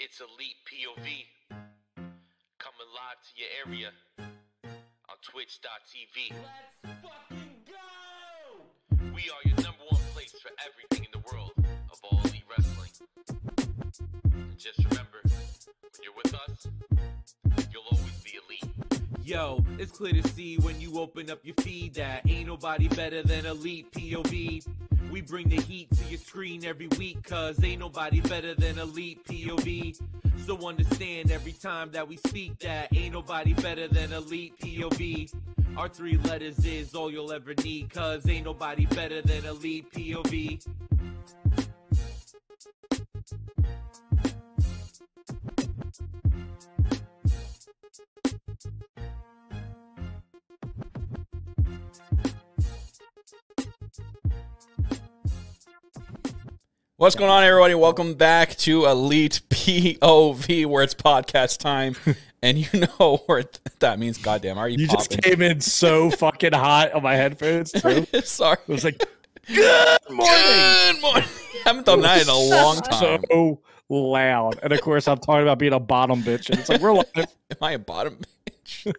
It's Elite POV. Coming live to your area on twitch.tv. Let's fucking go! We are your number one place for everything in the world of all elite wrestling. And just remember, when you're with us, you'll always be elite. Yo, it's clear to see when you open up your feed that ain't nobody better than Elite POV. We bring the heat to your screen every week, cause ain't nobody better than Elite POV. So understand every time that we speak that ain't nobody better than Elite POV. Our three letters is all you'll ever need, cause ain't nobody better than Elite POV. What's going on, everybody? Welcome back to Elite POV, where it's podcast time, and you know what that means. Goddamn, are you? You just came in so fucking hot on my headphones too. Sorry, it was like, good morning. Good morning. I haven't done that in a long time. So loud. And of course, I'm talking about being a bottom bitch. And it's like, we're live. Am I a bottom bitch? But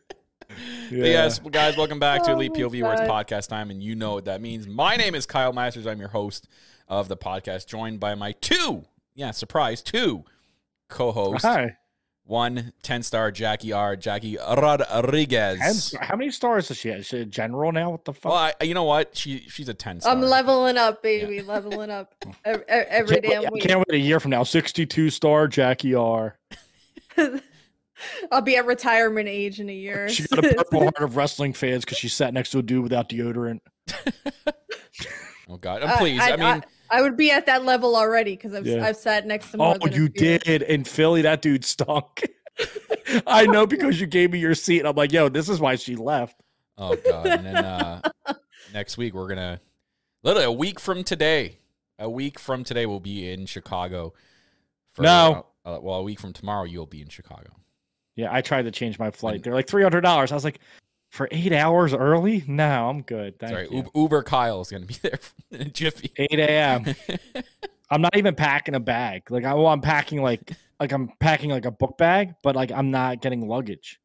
yes, guys, welcome back to Oh Elite my POV, where it's podcast time, and you know what that means. My name is Kyle Masters. I'm your host of the podcast, joined by my two, yeah, surprise, two co-hosts. Hi. One 10 star Jackie R. Jackie Rodriguez. And how many stars does she? Is she a general now? What the fuck? Well, I, you know what? She she's a 10 star. I'm leveling up, baby, leveling up every, every Can't wait- damn I week. can't wait a year from now. 62 star Jackie R. I'll be at retirement age in a year. She got a purple heart of wrestling fans because she sat next to a dude without deodorant. Oh God! Uh, And please, I, mean, I would be at that level already because I've Yeah. I've sat next to more Oh, than a you few. did in Philly. That dude stunk. I know because you gave me your seat. I'm like, yo, this is why she left. oh God! And then uh, next week we're gonna, literally a week from today, a week from today we'll be in Chicago. For, No. uh, uh, well, a week from tomorrow you'll be in Chicago. Yeah, I tried to change my flight. And- They're like three hundred dollars. I was like, for eight hours early? No, I'm good. Thank Sorry, you. Uber, Uber Kyle is gonna be there in a jiffy. Eight a.m. I'm not even packing a bag. Like I, well, I'm packing like like I'm packing like a book bag, but like I'm not getting luggage.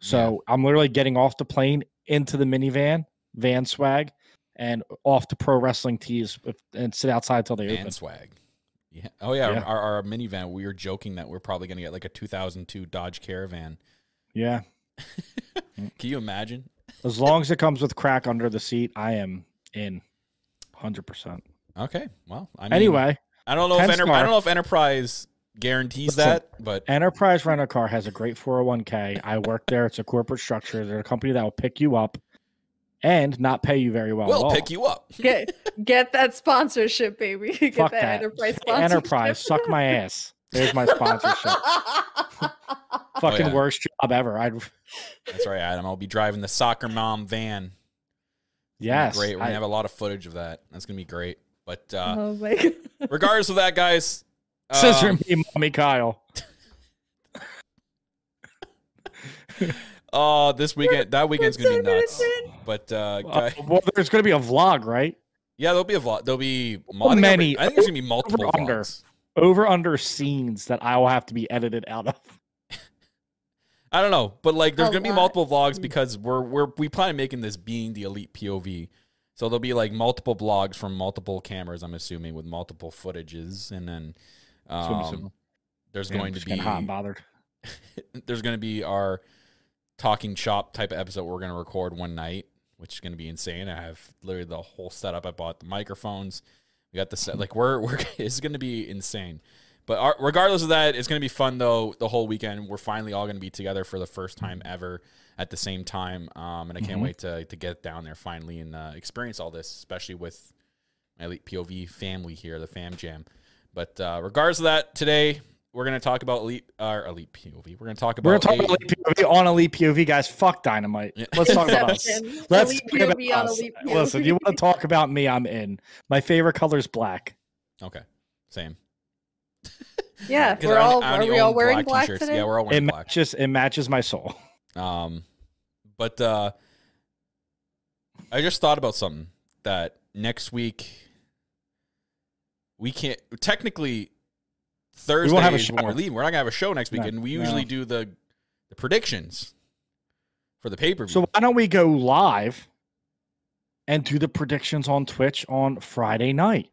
So I'm literally getting off the plane into the minivan, van swag, and off to pro wrestling tees and sit outside till they Man open. swag. Yeah. Oh yeah, Yeah. Our, our minivan. We were joking that we're probably gonna get like a 2002 Dodge Caravan. Yeah. Can you imagine? As long as it comes with crack under the seat, I am in. Hundred percent. Okay. Well, I mean, Anyway, I don't know if Enter- I don't know if Enterprise guarantees Listen, that, but Enterprise Rent a Car has a great 401k. I work there. It's a corporate structure. They're a company that will pick you up and not pay you very well. we'll all. pick you up. Get get that sponsorship, baby. Get Fuck that, that. enterprise sponsorship. Enterprise, suck my ass. There's my sponsorship. Fucking yeah. worst job ever. I'd That's right, Adam. I'll be driving the soccer mom van. It's yes. great. We're gonna have a lot of footage of that. That's gonna be great. But uh, oh my god. regardless of that, guys, Scissor um, me, mommy Kyle. oh, this weekend, that weekend's gonna be nuts. But uh, Uh, well, there's going to be a vlog, right? yeah, there'll be a vlog. There'll be many- there'll I think there's gonna be multiple under. vlogs. Over under scenes that I will have to be edited out of. I don't know, but like there's A gonna be multiple vlogs because we're we're we plan on making this being the elite POV. So there'll be like multiple vlogs from multiple cameras, I'm assuming, with multiple footages, and then gonna be um, there's Man, I'm going to be hot and bothered. there's going to be our talking shop type of episode we're going to record one night, which is going to be insane. I have literally the whole setup. I bought the microphones. We got the. Like we're we're it's going to be insane. But our, regardless of that, it's going to be fun though. The whole weekend, we're finally all going to be together for the first time ever at the same time, um, and I can't Mhm. wait to to get down there finally and uh, experience all this, especially with my elite POV family here, the Fam Jam. But uh, regardless of that, today we're going to talk about elite our elite POV. We're going to talk about We're going to talk a- about Elite POV on Elite POV, guys. Fuck Dynamite. Yeah. Let's talk about us. Let's Elite talk about POV on us. Elite Listen, you want to talk about me? I'm in. My favorite color is black. Okay, same. Yeah, 'Cause we're I only- all I are we all wearing black t-shirts. today? Yeah, we're all It wearing black. matches. It matches my soul. Um, but uh, I just thought about something that next week we can't technically Thursday have a is when show. we're leaving. We're not gonna have a show next weekend. No, we usually no. do the the predictions for the pay per view. So why don't we go live and do the predictions on Twitch on Friday night?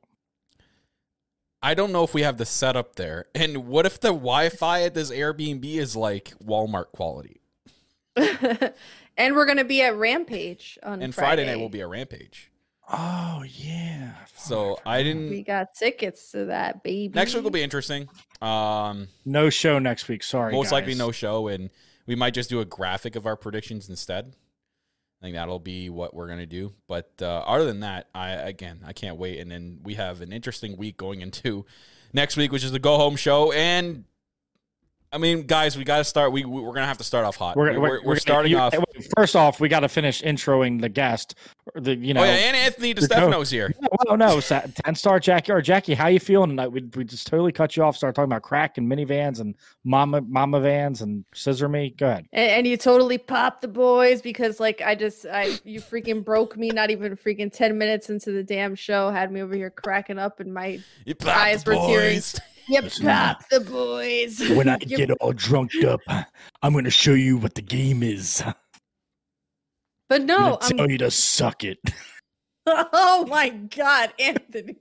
I don't know if we have the setup there. And what if the Wi-Fi at this Airbnb is like Walmart quality? and we're gonna be at Rampage on And Friday. Friday night will be a Rampage. Oh yeah. So I didn't. We got tickets to that, baby. Next week will be interesting. Um, No show next week. Sorry. most likely no show, and we might just do a graphic of our predictions instead. I think that'll be what we're gonna do. But uh, other than that, I again I can't wait. And then we have an interesting week going into next week, which is the go home show. And I mean, guys, we got to start. We we- we're gonna have to start off hot. We're, we're, gonna- starting you- off. Eh, first off, we got to finish introing the guest. The you know. oh yeah, and Anthony DeStefano's here. Oh no, Sa- ten star Jackie or Jackie, how you feeling tonight? We we just totally cut you off. Start talking about crack and minivans and mama mama vans and scissor me. Go ahead. and, and you totally popped the boys because like I just I you freaking broke me not even freaking 10 minutes into the damn show had me over here cracking up and my You Eyes were tearing. boys. you Listen, popped the boys When I get all drunked up, I'm going to show you what the game is. I'm but no going to I'm, tell you to suck it. oh my god Anthony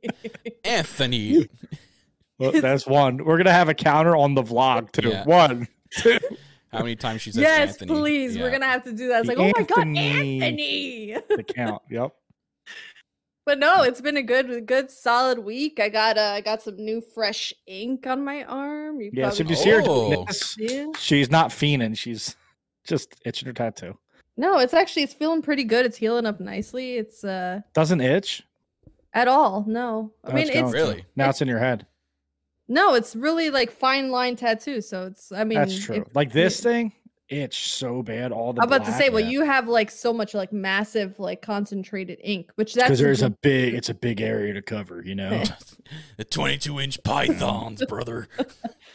Anthony. Well, that's one. We're going to have a counter on the vlog too. Yeah. One, two. How many times she says yes Anthony? please Yeah. we're gonna have to do that it's The like oh my god Anthony. Anthony The count. Yep. But no, it's been a good, good, solid week. I got, uh, I got some new fresh ink on my arm. You Yeah. So if probably you see Oh. doing this, Yeah. she's not fiending. She's just itching her tattoo. No, it's actually it's feeling pretty good. It's healing up nicely. It's uh Doesn't itch. at all. No, I Oh, mean it's it's. Really? Now it's in your head. no, it's really like fine line tattoo. So it's I mean That's true. if- like this yeah. thing, itch so bad. All the I'm about to say, well, you have like so much like massive like concentrated ink, which that's because there's a big, it's a big area to cover. You know, the 22 inch pythons, brother.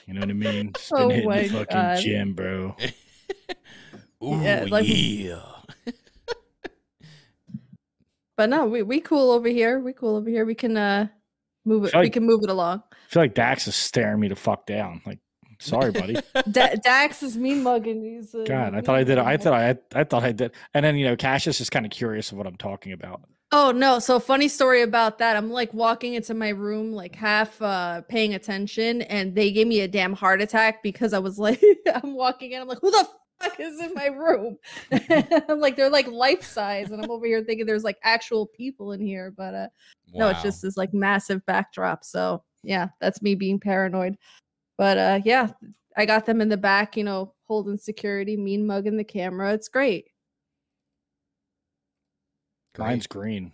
you know what I mean. Just been Oh hitting my the fucking God. gym, bro. Ooh, Yeah, yeah. But no, we we cool over here. We cool over here. We can uh move it. feel we like- can move it along. I feel like Dax is staring me to fuck down. Like, sorry, buddy. Da- Dax is mean mugging. He's uh, God, I thought I did. I thought I, I thought I did. And then you know, Cassius is kind of curious of what I'm talking about. Oh no! So funny story about that. I'm like walking into my room, like half uh paying attention, and they gave me a damn heart attack because I was like, I'm walking in. I'm like, who the fuck is in my room? I'm like, they're like life size, and I'm over here thinking there's like actual people in here, but uh no, it's just this like massive backdrop. So yeah, that's me being paranoid. But uh yeah, I got them in the back, you know, holding security, mean mugging the camera. It's great. Great. Mine's green.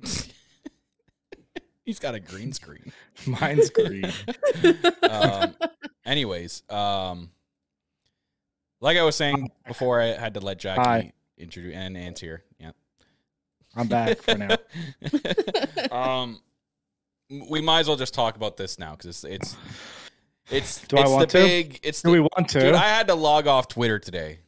He's got a green screen. Mine's green. um, anyways, um, like I was saying before, I had to let Jackie Hi. introduce and Ant's here. Yeah. I'm back for now. um, we might as well just talk about this now because it's it's it's, Do I it's want the to? big it's Do the, we want to? dude. I had to log off Twitter today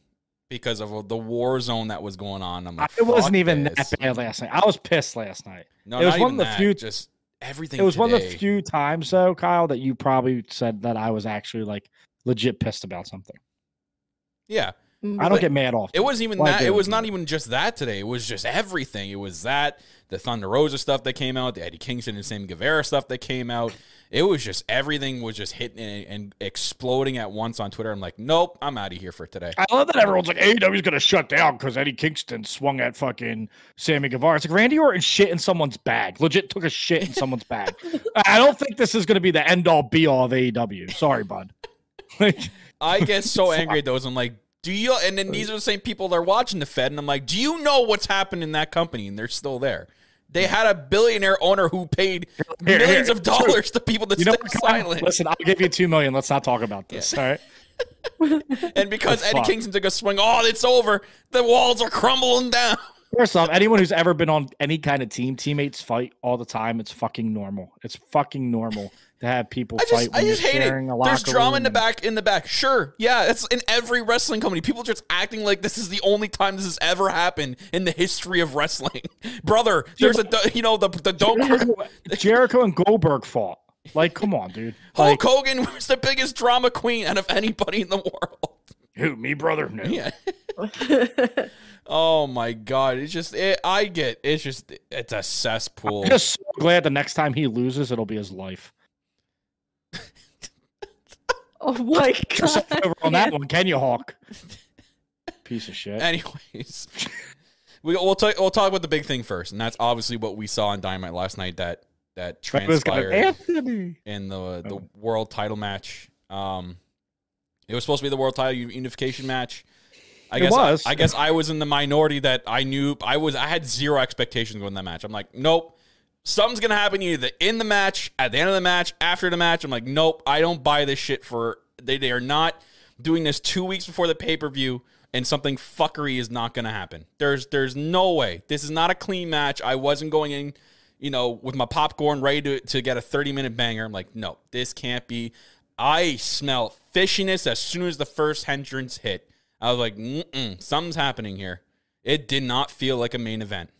because of the war zone that was going on. I'm like, it wasn't even this." that bad last night. I was pissed last night. No, It was not one even of the that, few- just everything. It was one of the few times though, Kyle, that you probably said that I was actually like legit pissed about something. Yeah, Mm, I don't But get mad often. It wasn't even Why that. It it? was not even just that today. It was just everything. It was that the Thunder Rosa stuff that came out, the Eddie Kingston and Sam Guevara stuff that came out. It was just everything was just hitting and, and exploding at once on Twitter. I'm like, nope, I'm out of here for today. I love that everyone's like AEW's gonna shut down because Eddie Kingston swung at fucking Sammy Guevara. It's like Randy Orton shit in someone's bag. Legit took a shit in someone's bag. I don't think this is gonna be the end all be all of AEW. Sorry, bud. Like, I get so angry at those. I'm like, do you? And then these are the same people that are watching the Fed, and I'm like, do you know what's happened in that company? And they're still there. They had a billionaire owner who paid Here, here, millions of dollars to people to you stay Kyle? Listen, I'll give you two million. Let's not talk about this. All right. And because The Eddie fuck? Kingston took a swing, oh, it's over. The walls are crumbling down. First off, anyone who's ever been on any kind of team, teammates fight all the time. It's fucking normal. It's fucking normal to have people I just, when I just hate it. There's drama in the back. In the back, sure, yeah, it's in every wrestling company. People just acting like this is the only time this has ever happened in the history of wrestling, brother. There's a, you know, the the don't. Jericho, Jericho and Goldberg fought. Like, come on, dude. Hulk Like, Hogan was the biggest drama queen out of anybody in the world. who, me, brother? No. Yeah. Oh my god! It's just it, I get it's just it's a cesspool. I'm just so glad the next time he loses, it'll be his life. oh my Just god. over on that one, can you, Hawk? Piece of shit. Anyways, we we'll talk we'll talk about the big thing first, and that's obviously what we saw in Dynamite last night. That that That was gonna- transpired Anthony. in the the Oh. world title match. Um, it was supposed to be the world title unification match. I It guess was. I, guess I was in the minority that I knew I was. I had zero expectations going that match. I'm like, nope, something's gonna happen either in the match, at the end of the match, after the match. I'm like, nope, I don't buy this shit. For they they are not doing this two weeks before the pay per view, and something fuckery is not gonna happen. There's there's no way. This is not a clean match. I wasn't going in you know, with my popcorn ready to, to get a 30 minute banger. I'm like, no, this can't be. I smell fishiness as soon as the first entrance hit. I was like, something's happening here. It did not feel like a main event.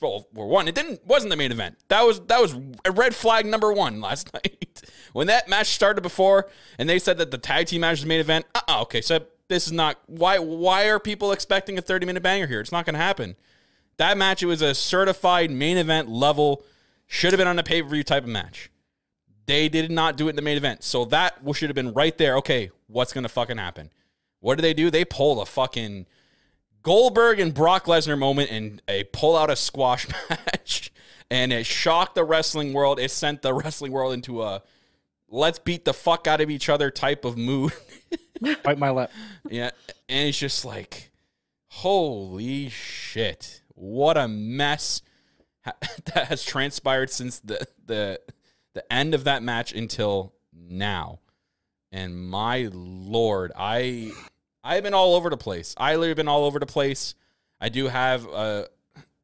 Well, for one, it didn't wasn't the main event. That was that was a red flag number one last night. when that match started before, and they said that the tag team match was the main event. Uh, uh okay, so this is not why. Why are people expecting a thirty minute banger here? It's not going to happen. That match, it was a certified main event level, should have been on a pay per view type of match. They did not do it in the main event. So that should have been right there. Okay, what's going to fucking happen? What do they do? They pull a fucking Goldberg and Brock Lesnar moment and a pull out a squash match. And it shocked the wrestling world. It sent the wrestling world into a let's beat the fuck out of each other type of mood. Bite my lip. Yeah, and it's just like, holy shit, what a mess that has transpired since the the the end of that match until now. And my lord, I I've been all over the place. I literally been all over the place. I do have a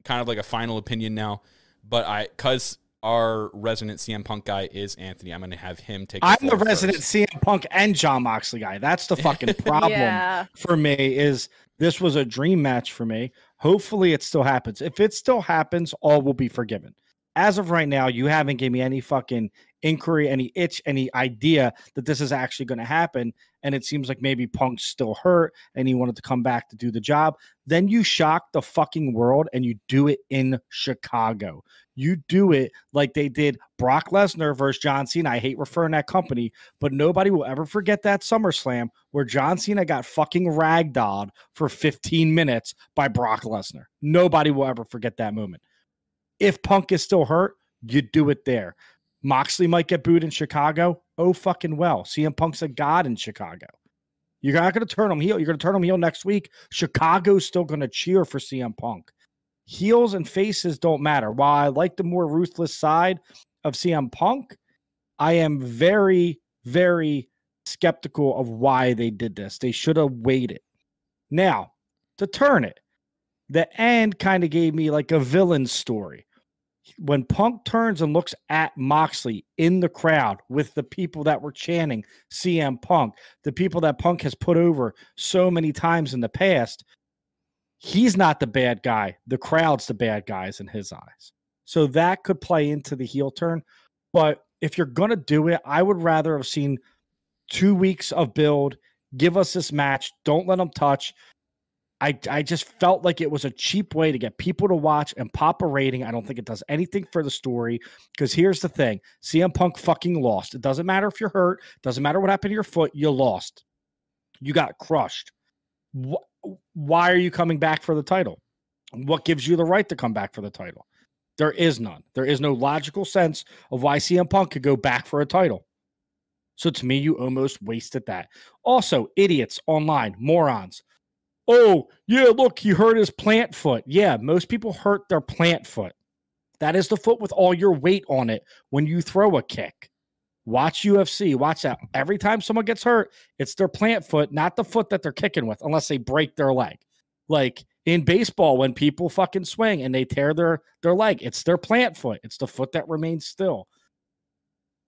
kind of like a final opinion now, but I because our resident CM Punk guy is Anthony, I'm going to have him take. I'm the resident first. CM Punk and Jon Moxley guy. That's the fucking problem Yeah. for me. Is this was a dream match for me? Hopefully, it still happens. If it still happens, all will be forgiven. As of right now, you haven't given me any fucking inquiry, any itch, any idea that this is actually going to happen. And it seems like maybe Punk's still hurt and he wanted to come back to do the job. Then you shock the fucking world and you do it in Chicago. You do it like they did Brock Lesnar versus John Cena. I hate referring that company, but nobody will ever forget that SummerSlam where John Cena got fucking ragdolled for 15 minutes by Brock Lesnar. Nobody will ever forget that moment. If Punk is still hurt, you do it there. Moxley might get booed in Chicago. Oh, fucking well. CM Punk's a god in Chicago. You're not going to turn him heel. You're going to turn him heel next week. Chicago's still going to cheer for CM Punk. Heels and faces don't matter. While I like the more ruthless side of CM Punk, I am very, very skeptical of why they did this. They should have waited. Now, to turn it, the end kind of gave me like a villain story. When Punk turns and looks at Moxley in the crowd with the people that were chanting CM Punk, the people that Punk has put over so many times in the past, he's not the bad guy. The crowd's the bad guys in his eyes. So that could play into the heel turn. But if you're going to do it, I would rather have seen two weeks of build. Give us this match. Don't let them touch. I, I just felt like it was a cheap way to get people to watch and pop a rating. I don't think it does anything for the story. Because here's the thing CM Punk fucking lost. It doesn't matter if you're hurt, doesn't matter what happened to your foot, you lost. You got crushed. Wh- why are you coming back for the title? What gives you the right to come back for the title? There is none. There is no logical sense of why CM Punk could go back for a title. So to me, you almost wasted that. Also, idiots online, morons. Oh, yeah, look, he hurt his plant foot. Yeah, most people hurt their plant foot. That is the foot with all your weight on it when you throw a kick. Watch UFC. Watch that. Every time someone gets hurt, it's their plant foot, not the foot that they're kicking with, unless they break their leg. Like in baseball, when people fucking swing and they tear their their leg, it's their plant foot. It's the foot that remains still.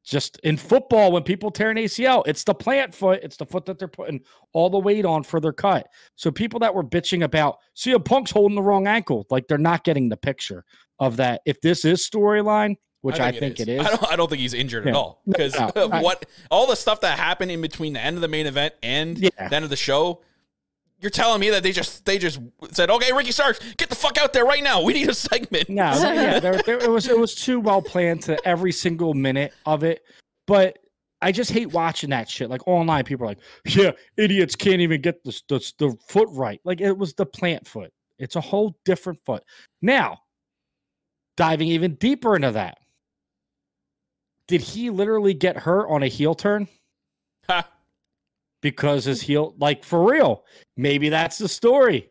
Just in football, when people tear an ACL, it's the plant foot. It's the foot that they're putting all the weight on for their cut. So people that were bitching about CM Punk's holding the wrong ankle, like they're not getting the picture of that. If this is storyline, which I think, it is. I don't. I don't think he's injured at all because no, of what all the stuff that happened in between the end of the main event and Yeah. the end of the show. You're telling me that they just they just said, "Okay, Ricky Starks, get the fuck out there right now. We need a segment." No, yeah, there, there, it was it was too well planned to every single minute of it. But I just hate watching that shit. Like online, people are like, "Yeah, idiots can't even get the the, the foot right." Like it was the plant foot. It's a whole different foot. Now, diving even deeper into that, did he literally get hurt on a heel turn? Ha. Because his heel, like for real, maybe that's the story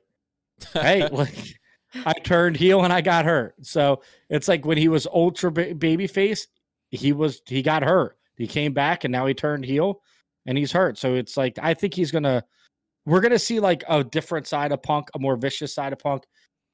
hey, like I turned heel and I got hurt. So it's like when he was ultra ba- baby face, he was he got hurt. He came back and now he turned heel and he's hurt. So it's like I think he's gonna we're gonna see like a different side of Punk, a more vicious side of Punk.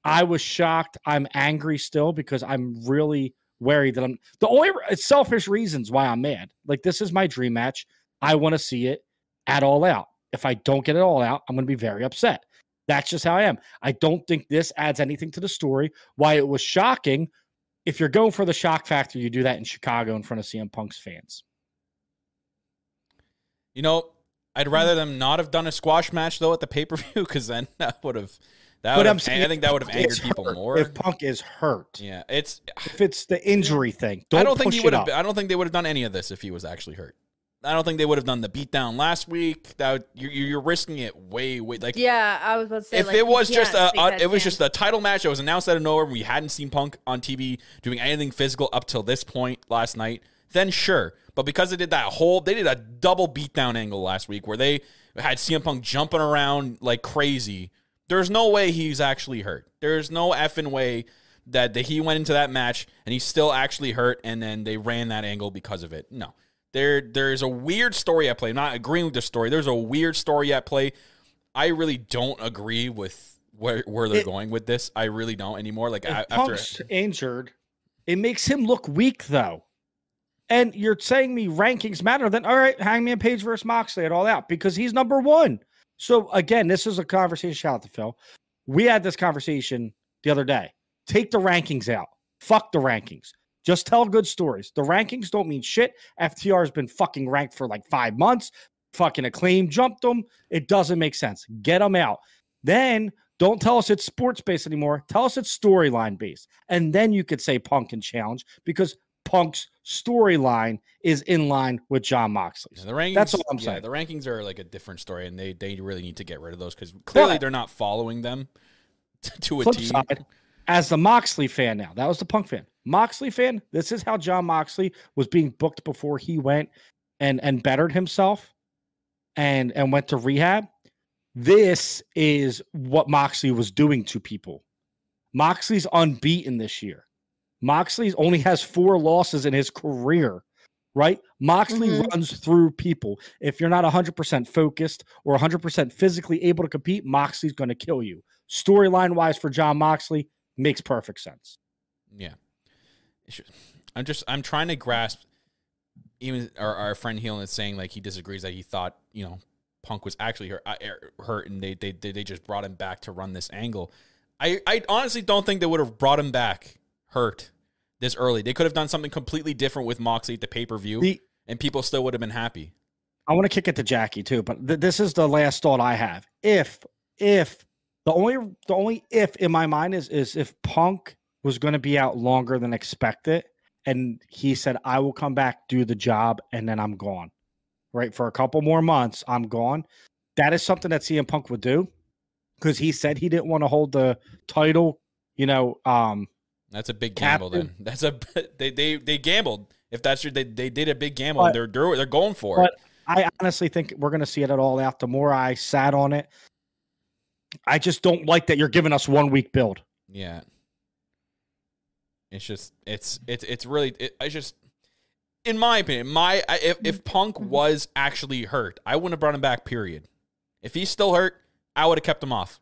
I was shocked. I'm angry still because I'm really worried that I'm the only selfish reasons why I'm mad. Like this is my dream match. I want to see it at all out. If I don't get it all out, I'm gonna be very upset. That's just how I am. I don't think this adds anything to the story. Why it was shocking. If you're going for the shock factor, you do that in Chicago in front of CM Punk's fans. You know, I'd hmm. rather them not have done a squash match though at the pay per view because then that would have that would I'm have. saying I think that would have angered people hurt- more. If Punk is hurt, Yeah, it's. if it's the injury thing, don't I don't think he would have. I don't think they would have done any of this if he was actually hurt. I don't think they would have done the beatdown last week. That you're, you're risking it way, way like Yeah, I was about to say. if like, it was just a, take uh, it was chance. just a title match that was announced out of nowhere and we hadn't seen Punk on TV doing anything physical up till this point last night, then sure. But because they did that whole, they did a double beatdown angle last week where they had CM Punk jumping around like crazy. There's no way he's actually hurt. There's no effing way that, that he went into that match and he's still actually hurt and then they ran that angle because of it. No. There, there's a weird story at play. I'm not agreeing with the story. There's a weird story at play. I really don't agree with where where they're It- going with this. I really don't anymore. Like I, after injured, it makes him look weak though. And you're saying me rankings matter, then all right, Hangman Page versus Moxley and all out because he's number one. So again, this is a conversation. Shout out to Phil. We had this conversation the other day. Take the rankings out. Fuck the rankings. Just tell good stories. The rankings don't mean shit. FTR has been fucking ranked for like five months. Fucking Acclaimed jumped them. It doesn't make sense. Get them out. Then don't tell us it's sports based anymore. Tell us it's storyline based. And then you could say Punk and challenge because Punk's storyline is in line with Jon Moxley's. the rankings, That's all I'm yeah, saying. The rankings are like a different story, and they they really need to get rid of those because clearly But- they're not following them to a Flip T. side, as the Moxley fan now, that was the Punk fan. Moxley fan, this is how Jon Moxley was being booked before he went and and bettered himself and and went to rehab. This is what Moxley was doing to people. Moxley's unbeaten this year. Moxley only has four losses in his career, right? Moxley Mhm. runs through people. If you're not 100% focused or 100% physically able to compete, Moxley's going to kill you. Storyline wise for Jon Moxley makes perfect sense. Yeah, It's just- I'm just I'm trying to grasp. Even our, our friend Heelan is saying like he disagrees that he thought you know Punk was actually hurt, uh, er, hurt and they, they they they just brought him back to run this angle. I I honestly don't think they would have brought him back hurt this early. They could have done something completely different with Moxley at the pay per view, and people still would have been happy. I want to kick it to Jackie too, but th- this is the last thought I have. If if the only the only if in my mind is is if Punk was going to be out longer than expected, and he said I will come back, do the job, and then I'm gone. Right for a couple more months, I'm gone. That is something that CM Punk would do because he said he didn't want to hold the title. You know, um, That's a big gamble. Captain. Then that's a they they they gambled. If that's your, they they did a big gamble. But- they're they're going for but- it. I honestly think we're going to see it at all out. The more I sat on it, I just don't like that you're giving us one week build. Yeah. It's just it's it's it's really it, I just in my opinion, my if if mm-hmm. Punk mm-hmm. was actually hurt, I wouldn't have brought him back. Period. If he's still hurt, I would have kept him off.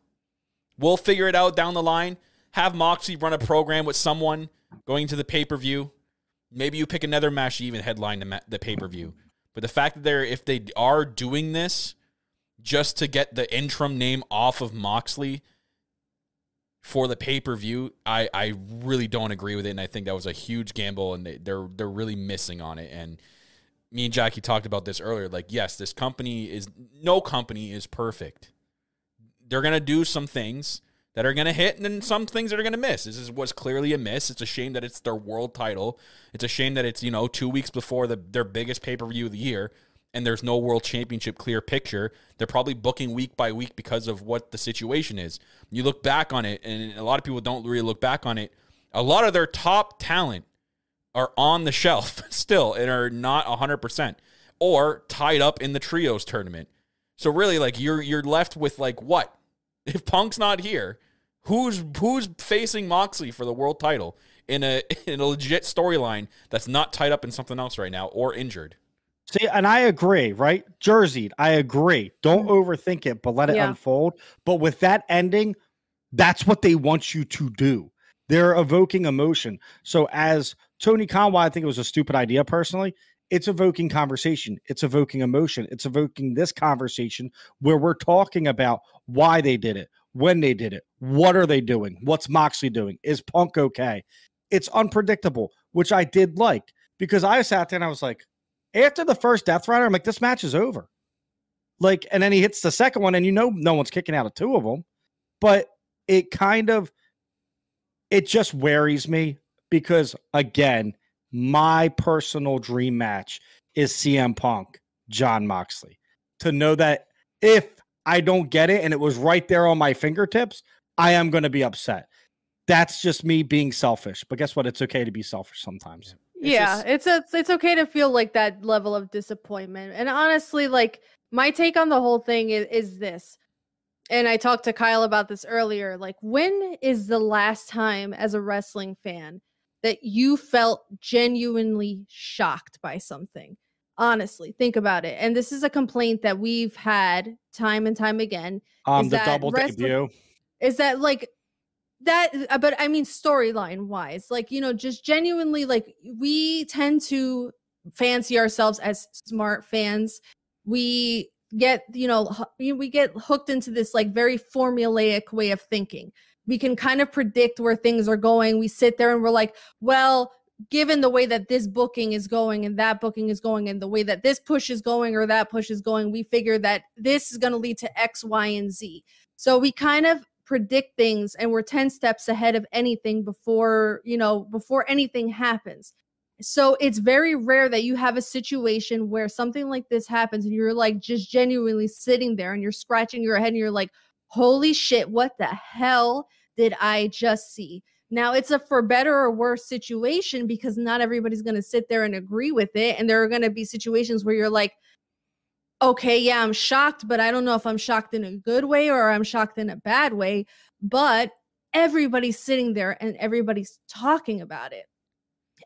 We'll figure it out down the line. Have Moxie run a program with someone going to the pay per view. Maybe you pick another match to even headline the, ma- the pay per view. But the fact that they're if they are doing this just to get the interim name off of Moxley, for the pay per view, I I really don't agree with it, and I think that was a huge gamble, and they, they're they're really missing on it. And me and Jackie talked about this earlier. Like, yes, this company is no company is perfect. They're gonna do some things that are gonna hit, and then some things that are gonna miss. This is was clearly a miss. It's a shame that it's their world title. It's a shame that it's you know two weeks before the their biggest pay per view of the year and there's no world championship clear picture. They're probably booking week by week because of what the situation is. You look back on it, and a lot of people don't really look back on it. A lot of their top talent are on the shelf still and are not 100% or tied up in the trios tournament. So really like you're you're left with like what? If Punk's not here, who's who's facing Moxley for the world title in a in a legit storyline that's not tied up in something else right now or injured? See, and I agree, right? Jersey, I agree. Don't mm-hmm. overthink it, but let it Yeah. unfold. But with that ending, that's what they want you to do. They're evoking emotion. So, as Tony Conway, I think it was a stupid idea personally. It's evoking conversation. It's evoking emotion. It's evoking this conversation where we're talking about why they did it, when they did it, what are they doing, what's Moxley doing, is Punk okay? It's unpredictable, which I did like because I sat there and I was like, after the first Death Rider, I'm like, this match is over. Like, and then he hits the second one, and you know, no one's kicking out of two of them. But it kind of, it just worries me because, again, my personal dream match is CM Punk, Jon Moxley. To know that if I don't get it and it was right there on my fingertips, I am going to be upset. That's just me being selfish. But guess what? It's okay to be selfish sometimes. It's yeah, just- it's a, it's okay to feel like that level of disappointment. And honestly, like my take on the whole thing is, is this. And I talked to Kyle about this earlier. Like, when is the last time as a wrestling fan that you felt genuinely shocked by something? Honestly, think about it. And this is a complaint that we've had time and time again Um, the double wrestling- debut. is that like that uh, but i mean storyline wise like you know just genuinely like we tend to fancy ourselves as smart fans. We get you know we we get hooked into this like very formulaic way of thinking. We can kind of predict where things are going. We sit there and we're like well given the way that this booking is going and that booking is going and the way that this push is going or that push is going we figure that this is going to lead to x y and z. So we kind of predict things and we're 10 steps ahead of anything before, you know, before anything happens. So it's very rare that you have a situation where something like this happens and you're like just genuinely sitting there and you're scratching your head and you're like, holy shit, what the hell did I just see? Now it's a for better or worse situation because not everybody's going to sit there and agree with it. And there are going to be situations where you're like, okay, yeah, I'm shocked, but I don't know if I'm shocked in a good way or I'm shocked in a bad way. But everybody's sitting there and everybody's talking about it.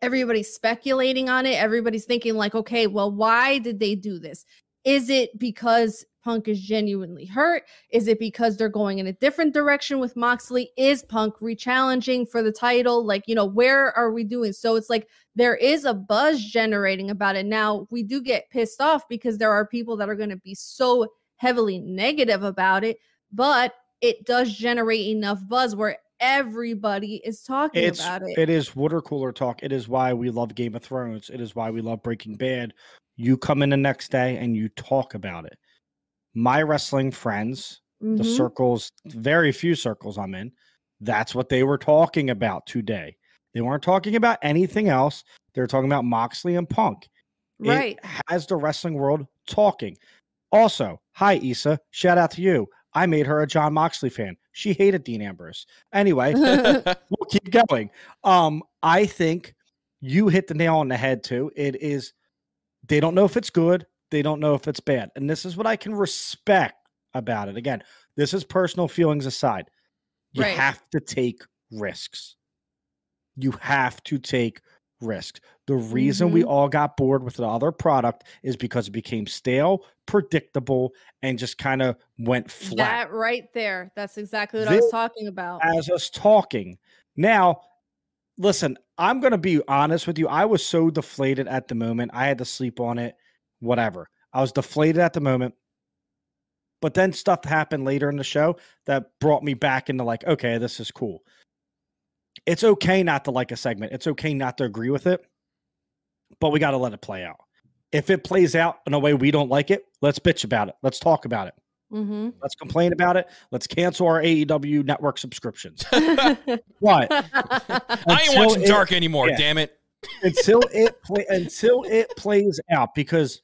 Everybody's speculating on it. Everybody's thinking, like, okay, well, why did they do this? Is it because Punk is genuinely hurt? Is it because they're going in a different direction with Moxley? Is Punk re-challenging for the title? Like, you know, where are we doing? So it's like there is a buzz generating about it. Now, we do get pissed off because there are people that are going to be so heavily negative about it, but it does generate enough buzz where everybody is talking It's about it. it is water cooler talk. It is why we love Game of Thrones. It is why we love Breaking Bad. You come in the next day and you talk about it. My wrestling friends, the Mhm. circles, very few circles I'm in, that's what they were talking about today. They weren't talking about anything else. They were talking about Moxley and Punk. It Right. has the wrestling world talking. Also, hi Issa, shout out to you. I made her a Jon Moxley fan. She hated Dean Ambrose. Anyway, we'll keep going. Um, I think you hit the nail on the head too. It is they don't know if it's good, they don't know if it's bad. And this is what I can respect about it. Again, this is personal feelings aside. You Right. have to take risks. You have to take risks. The reason we Mhm. all got bored with the other product is because it became stale, predictable, and just kind of went flat That right there. That's exactly what I was talking about. as us talking. Now, listen, I'm going to be honest with you. I was so deflated at the moment. I had to sleep on it, whatever. I was deflated at the moment. But then stuff happened later in the show that brought me back into like, okay, this is cool. It's okay not to like a segment. It's okay not to agree with it, but we got to let it play out. If it plays out in a way we don't like it, let's bitch about it. Let's talk about it. hmm Let's complain about it. Let's cancel our AEW network subscriptions. But I ain't watching it- Dark anymore. yeah. Damn it. until it play until it plays out because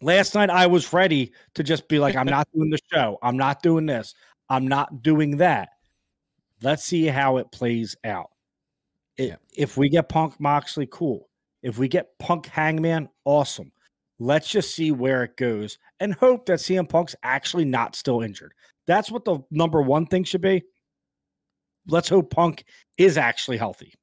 last night I was ready to just be like, I'm not doing the show. I'm not doing this. I'm not doing that. Let's see how it plays out. It- Yeah. If we get Punk Moxley, cool. If we get Punk Hangman, awesome. Let's just see where it goes and hope that CM Punk's actually not still injured. That's what the number one thing should be. Let's hope Punk is actually healthy.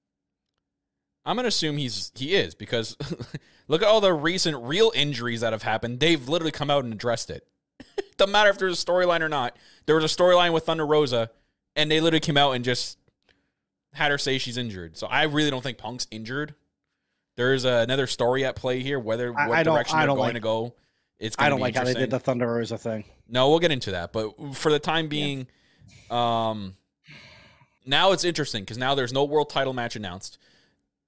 I'm gonna assume he's he is because look at all the recent real injuries that have happened. They've literally come out and addressed it. Doesn't matter if there's a storyline or not. There was a storyline with Thunder Rosa, and they literally came out and just had her say she's injured. So I really don't think Punk's injured. There's uh, another story at play here. Whether I- what I direction they're going like- to go, it's. I don't like how they did the Thunder Rosa thing. No, we'll get into that. But for the time being, um, now it's interesting because now there's no world title match announced.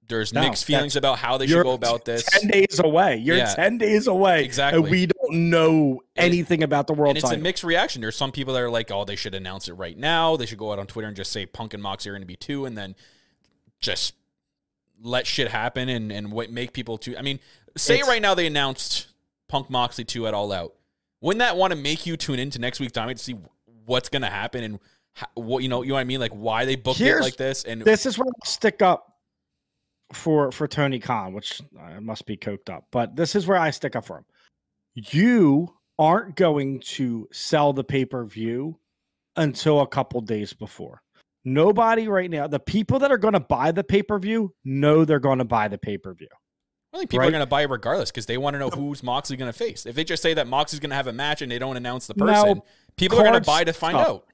There's No, mixed feelings about how they should go about this. 10 days away. You're Yeah. 10 days away. Exactly. And we don't know anything about the world and it's a mixed reaction. There's some people that are like, "Oh, they should announce it right now. They should go out on Twitter and just say Punk and Moxley are going to be two, and then just let shit happen and and what make people two. I mean, say right now they announced Punk Moxley two at All Out. Wouldn't that want to make you tune into next week's Dynamite to see what's going to happen and how, what you know? You know what I mean? Like why they booked it like this? And this is where I'll stick up for for Tony Khan, which uh, must be coked up. But this is where I stick up for him. You aren't going to sell the pay-per-view until a couple days before. Nobody right now, the people that are going to buy the pay-per-view know they're going to buy the pay-per-view. I think people are going to buy it regardless because they want to know who's Moxley going to face. If they just say that Moxley's going to have a match and they don't announce the person, people are going to buy to find out.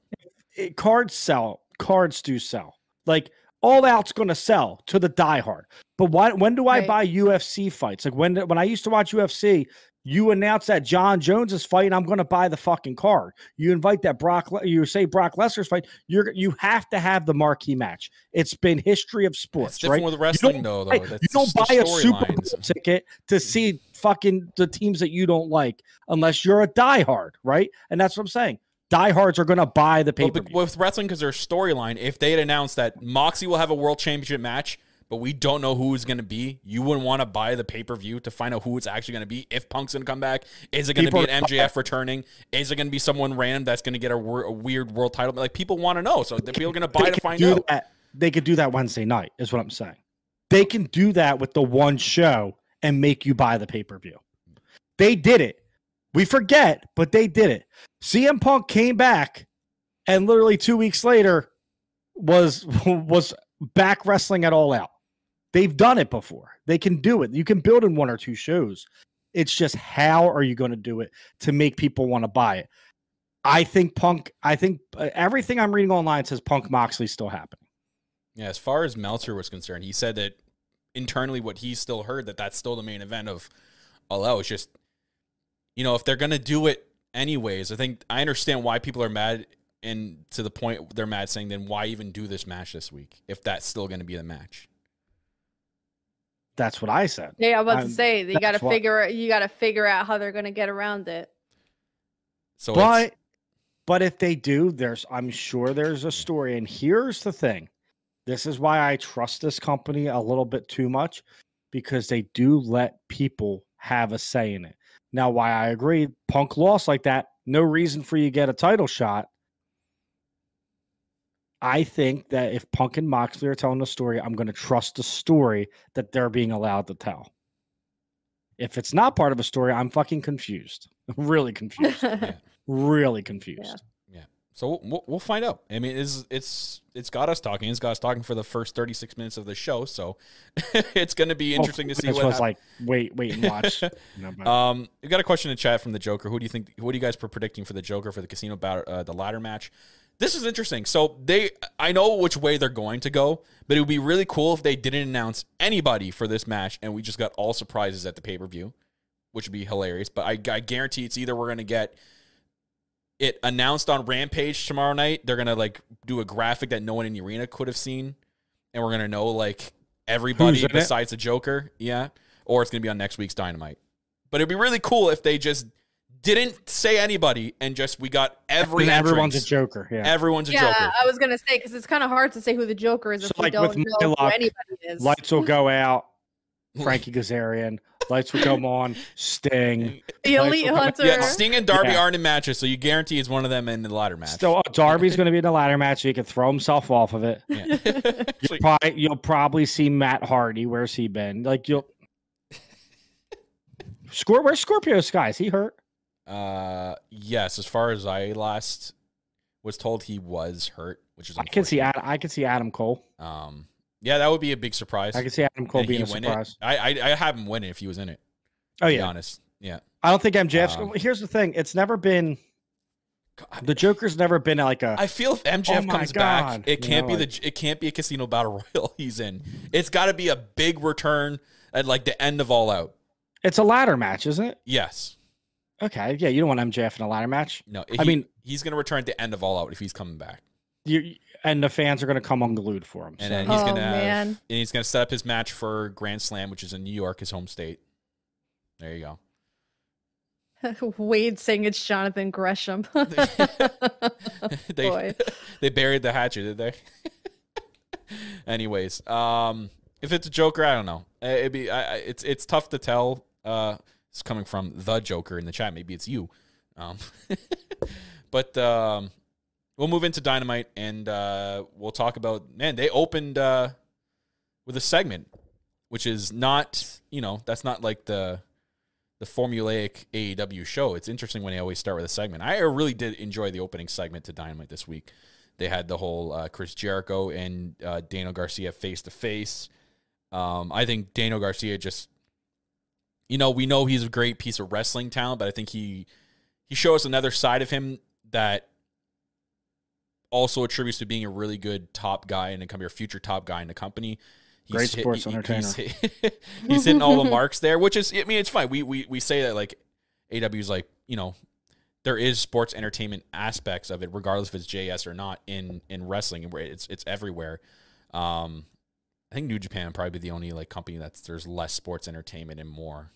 it, cards sell. Cards do sell. Like all out's going to sell to the diehard. But why? When do I Right. buy UFC fights? Like when when I used to watch UFC, you announce that Jon Jones is fighting. I'm going to buy the fucking card. You invite that Brock. You say Brock Lesnar's fight. You're you have to have the marquee match. It's been history of sports, different right? with You wrestling, don't though. buy- Though you don't buy a Super Bowl ticket to see fucking the teams that you don't like unless you're a diehard, right? And that's what I'm saying. Diehards are going to buy the Well, paper. but with wrestling, because their storyline, if they had announced that Moxie will have a world championship match, but we don't know who it's going to be, you wouldn't want to buy the pay per view to find out who it's actually going to be. If Punk's going to come back, is it going to be an MJF returning? Is it going to be someone random that's going to get a, a weird world title? Like people want to know, so the people are going to buy to find out. That, they could do that Wednesday night, is what I'm saying. They can do that with the one show and make you buy the pay per view. They did it. We forget, but they did it. CM Punk came back, and literally two weeks later was was back wrestling at All Out. They've done it before. They can do it. You can build in one or two shows. It's just how are you going to do it to make people want to buy it? I think Punk. I think uh, everything I'm reading online says Punk Moxley still happening. Yeah, as far as Meltzer was concerned, he said that internally, what he still heard that that's still the main event of All Out. It's just, you know, if they're gonna do it anyways, I think I understand why people are mad, and to the point they're mad, saying then why even do this match this week if that's still gonna be the match? That's what I said. Yeah, I was about Um, to say you got to that's what- figure you got to figure out how they're gonna get around it. So, But but if they do, there's I'm sure there's a story. And here's the thing. This is why I trust this company a little bit too much because they do let people have a say in it. Now, why I agree, Punk lost like that, no reason for you to get a title shot. I think that if Punk and Moxley are telling the story, I'm going to trust the story that they're being allowed to tell. If it's not part of a story, I'm fucking confused. really confused. really confused. So we'll- we'll, find out. I mean, it's it's it's got us talking. It's got us talking for the first thirty six minutes of the show. So it's gonna be interesting to see what was hap- like wait, wait and watch. No, Um, we got a question in chat from the Joker. Who do you think? What do you guys are predicting for the Joker for the casino battle, uh, the ladder match? This is interesting. So they, I know which way they're going to go, but it would be really cool if they didn't announce anybody for this match and we just got all surprises at the pay per view, which would be hilarious. But I, I guarantee it's either we're gonna get it announced on Rampage tomorrow night. They're gonna like do a graphic that no one in the arena could have seen, and we're gonna know like everybody Who's in it? besides the Joker. Yeah, or it's gonna be on next week's Dynamite. But it'd be really cool if they just didn't say anybody and just we got every And everyone's a. Joker. Yeah. Everyone's a joker. yeah, Joker. I was gonna say because it's kind of hard to say who the Joker is if So, we like, don't with know my who anybody is. Lights will go out. Frankie Kazarian. Lights would come on. Sting. the Elite Hunter. Yeah, Sting and Darby Yeah. aren't in matches, so you guarantee it's one of them in the ladder match. So uh, Darby's going to be in the ladder match, so he can throw himself off of it. Yeah. So- Probably, you'll probably see Matt Hardy. Where's he been? Like you'll. Scor- where's Scorpio Sky? Is he hurt? Uh, yes. As far as I last was told, he was hurt, which is I can see unfortunate. Adam. I can see Adam Cole. Um, yeah, that would be a big surprise. I can see Adam Cole being he a surprise. I, I I have him win it if he was in it. Oh To be yeah, honest. Yeah. I don't think MJF's. Um, here's the thing: it's never been God, the Joker's never been like a. I feel if MJF Oh comes back, it You can't know, be the it can't be a casino battle royal he's in. It's got to be a big return at like the end of All Out. it's a ladder match, isn't it? Yes. Okay, yeah, you don't want MJF in a ladder match. No. I mean- he's going to return at the end of All Out if he's coming back, You and the fans are going to come unglued for him. and so- then he's Oh, going to have, man. and he's going to set up his match for Grand Slam, which is in New York, his home state. There you go. Wade saying it's Jonathan Gresham. they Boy. they buried the hatchet, did they? Anyways, um, if it's a Joker, I don't know. Uh, It'd be I, I, it's it's tough to tell. Uh, it's coming from the Joker in the chat. Maybe it's you. Um, but um, we'll move into Dynamite and uh, we'll talk about man. They opened uh, with a segment, which is not you know that's not like the the formulaic AEW show. It's interesting when they always start with a segment. I really did enjoy the opening segment to Dynamite this week. They had the whole uh, Chris Jericho and uh, Daniel Garcia face to face. I think Daniel Garcia just, you know, we know he's a great piece of wrestling talent, but I think he he shows another side of him that also attributes to being a really good top guy and become your future top guy in the company. He's Great sports entertainer. He's, hit- he's hitting all the marks there, which is, I mean, it's fine. We we we say that like AW is like, you know, there is sports entertainment aspects of it, regardless if it's JS or not in in wrestling. It's it's everywhere. Um, I think New Japan would probably be the only like company that's there's less sports entertainment and more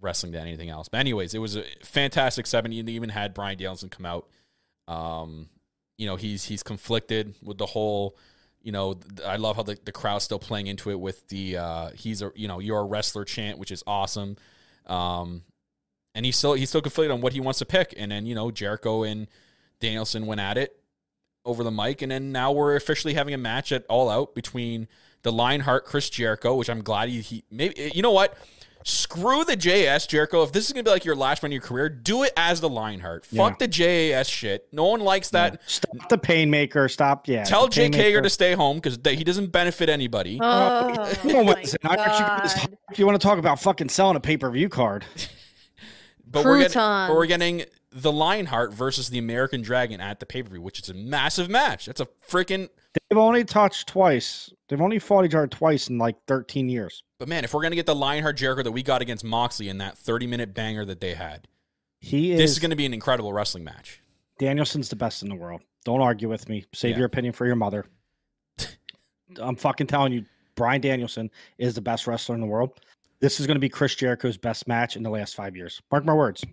wrestling than anything else. But anyways, it was a fantastic seven. They even had Bryan Danielson come out. Um, you know, he's he's conflicted with the whole. You know, I love how the, the crowd's still playing into it with the uh, he's a you know you're a wrestler chant, which is awesome. Um, and he's still he's still conflicted on what he wants to pick. And then you know Jericho and Danielson went at it over the mic, and then now we're officially having a match at All Out between the Lionheart Chris Jericho, which I'm glad he, he maybe you know what. Screw the JAS Jericho. If this is gonna be like your last run of your career, do it as the Lionheart. Yeah. Fuck the JAS shit. No one likes that. Stop the Painmaker. Stop. Yeah. Tell the Jake Painmaker. Hager to stay home because he doesn't benefit anybody. Oh, Come on, my Winston, I bet you God. If you want to talk about fucking selling a pay per view card, But we're getting, but we're getting the Lionheart versus the American Dragon at the pay per view, which is a massive match. That's a freaking. they've only touched twice. They've only fought each other twice in like 13 years. But man, if we're gonna get the Lionheart Jericho that we got against Moxley in that 30 minute banger that they had, He is. this is gonna be an incredible wrestling match. Danielson's the best in the world. Don't argue with me. Save Yeah. your opinion for your mother. I'm fucking telling you, Bryan Danielson is the best wrestler in the world. This is going to be Chris Jericho's best match in the last five years. Mark my words.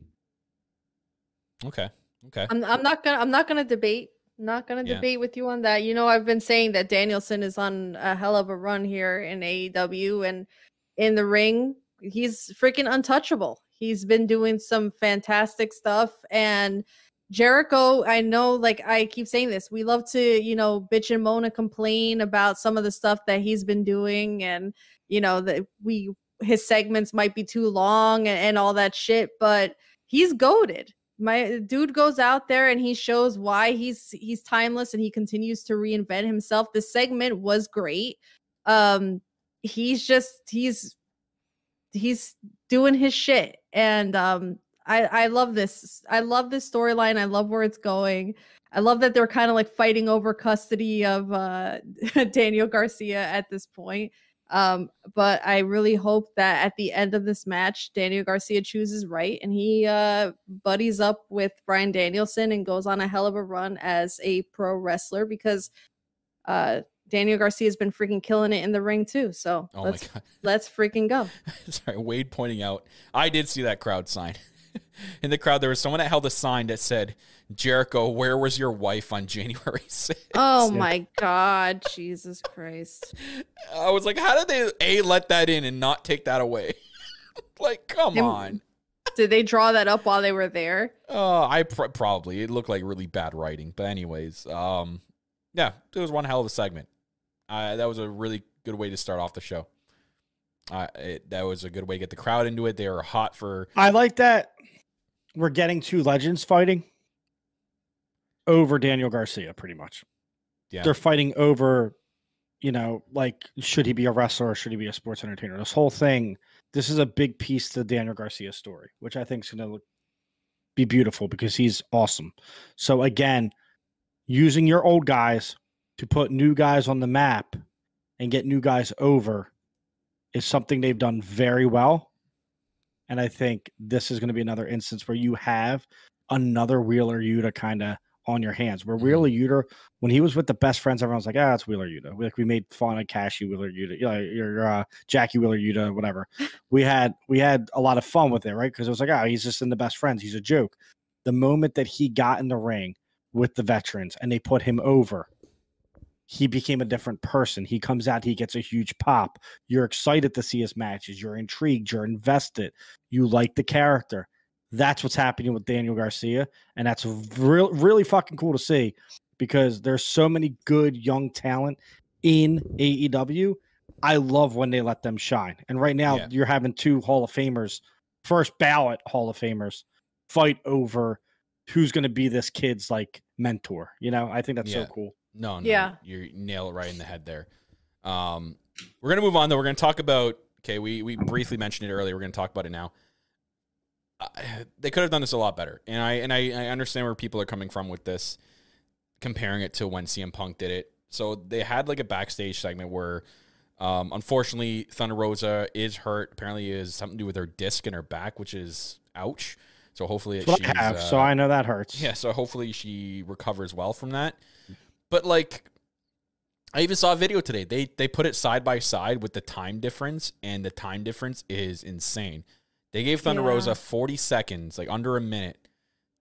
Okay. Okay. I'm I'm not gonna I'm not gonna debate. Not gonna Yeah. debate with you on that. You know, I've been saying that Danielson is on a hell of a run here in AEW and in the ring, he's freaking untouchable. He's been doing some fantastic stuff and Jericho, I know like I keep saying this, we love to, you know, bitch and moan and complain about some of the stuff that he's been doing and you know that we his segments might be too long and, and all that shit, but he's goaded my dude goes out there and he shows why he's he's timeless and he continues to reinvent himself. The segment was great. Um he's just he's he's doing his shit. And um i i love this i love this storyline. I love where it's going. I love that they're kind of like fighting over custody of uh daniel garcia at this point Um, but I really hope that at the end of this match, Daniel Garcia chooses right and he uh buddies up with Bryan Danielson and goes on a hell of a run as a pro wrestler because uh Daniel Garcia has been freaking killing it in the ring too. So Oh let's let's freaking go. Sorry, Wade pointing out. I did see that crowd sign. In the crowd, there was someone that held a sign that said, Jericho, where was your wife on January 6th? Oh Yeah. my god, Jesus Christ. I was like, how did they A let that in and not take that away? like, come They- on. Did they draw that up while they were there? Uh, I pr- probably it looked like really bad writing, but anyways, um, yeah, it was one hell of a segment. Uh, that was a really good way to start off the show. Uh, it, that was a good way to get the crowd into it. They were hot for I like that we're getting two legends fighting over Daniel Garcia, pretty much. Yeah. They're fighting over, you know, like should he be a wrestler or should he be a sports entertainer? This whole thing, this is a big piece to Daniel Garcia's story, which I think is going to be beautiful because he's awesome. So again, using your old guys to put new guys on the map and get new guys over is something they've done very well. And I think this is going to be another instance where you have another Wheeler Yuta kind of on your hands. Where Mhm. Wheeler Yuta, when he was with the best friends, everyone was like, ah, it's Wheeler Yuta. We, like we made fun of Cashy Wheeler Yuta, you know, your uh, Jackie Wheeler Yuta, whatever. We had we had a lot of fun with it, right? Because it was like, oh, he's just in the best friends. He's a joke. The moment that he got in the ring with the veterans and they put him over, he became a different person. He comes out, he gets a huge pop. You're excited to see his matches. You're intrigued. You're invested. You like the character. That's what's happening with Daniel Garcia, and that's real, really fucking cool to see because there's so many good young talent in AEW. I love when they let them shine. And right now, Yeah. you're having two Hall of Famers, first ballot Hall of Famers, fight over who's going to be this kid's like mentor. You know, I think that's Yeah. so cool. No, no, Yeah. you nail it right in the head there. Um, we're gonna move on though. We're gonna talk about. Okay, we we briefly mentioned it earlier. We're gonna talk about it now. Uh, they could have done this a lot better, and I and I, I understand where people are coming from with this, comparing it to when CM Punk did it. So they had like a backstage segment where, um, unfortunately, Thunder Rosa is hurt. Apparently, it is something to do with her disc in her back, which is ouch. So hopefully, That's what she's, I have, so uh, I know that hurts. yeah, so hopefully she recovers well from that. But like I even saw a video today. They they put it side by side with the time difference and the time difference is insane. They gave Thunder Yeah. Rosa 40 seconds, like under a minute,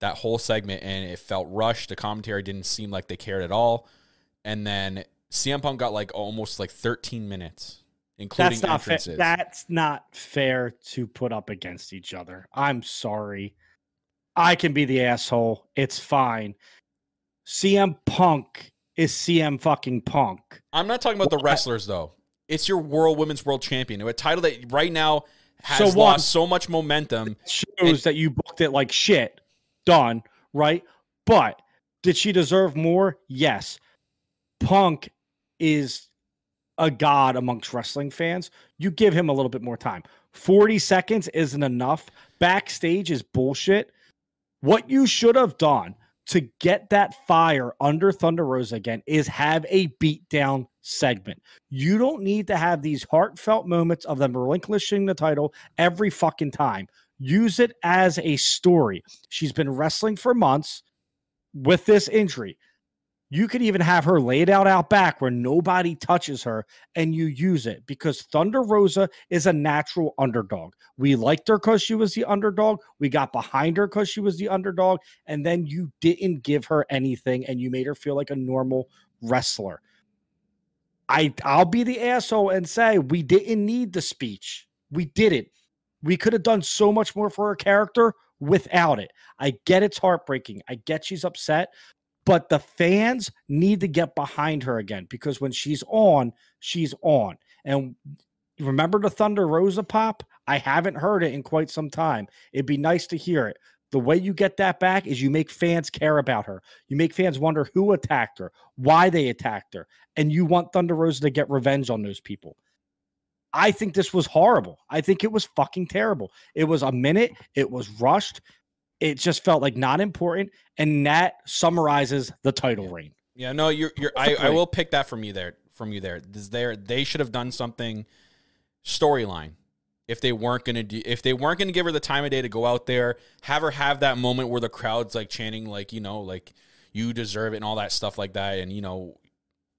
that whole segment and it felt rushed. The commentary didn't seem like they cared at all. And then CM Punk got like almost like 13 minutes including That's not entrances. That's not fair to put up against each other. I'm sorry. I can be the asshole. It's fine. CM Punk is CM fucking Punk. I'm not talking about the wrestlers though. It's your world women's world champion, a title that right now has So lost one- so much momentum. Shows that you booked it like shit. Done. Right. But did she deserve more? Yes. Punk is a god amongst wrestling fans. You give him a little bit more time. 40 seconds isn't enough. Backstage is bullshit. What you should have done to get that fire under Thunder Rosa again is have a beatdown segment. You don't need to have these heartfelt moments of them relinquishing the title every fucking time. Use it as a story. She's been wrestling for months with this injury. You could even have her laid out out back where nobody touches her and you use it because Thunder Rosa is a natural underdog. We liked her because she was the underdog. We got behind her because she was the underdog. And then you didn't give her anything and you made her feel like a normal wrestler. I I'll be the asshole and say we didn't need the speech. We didn't. We could have done so much more for her character without it. I get it's heartbreaking. I get she's upset, but the fans need to get behind her again because when she's on, she's on. And remember the Thunder Rosa pop? I haven't heard it in quite some time. It'd be nice to hear it. The way you get that back is you make fans care about her. You make fans wonder who attacked her, why they attacked her, and you want Thunder Rosa to get revenge on those people. I think this was horrible. I think it was fucking terrible. It was a minute, it was rushed. It just felt like not important. And that summarizes the title reign. Yeah, no, you're you're I, I will pick that from you there from you there. There they should have done something storyline. If they weren't gonna do, if they weren't gonna give her the time of day to go out there, have her have that moment where the crowd's like chanting, like you know, like you deserve it and all that stuff like that, and you know,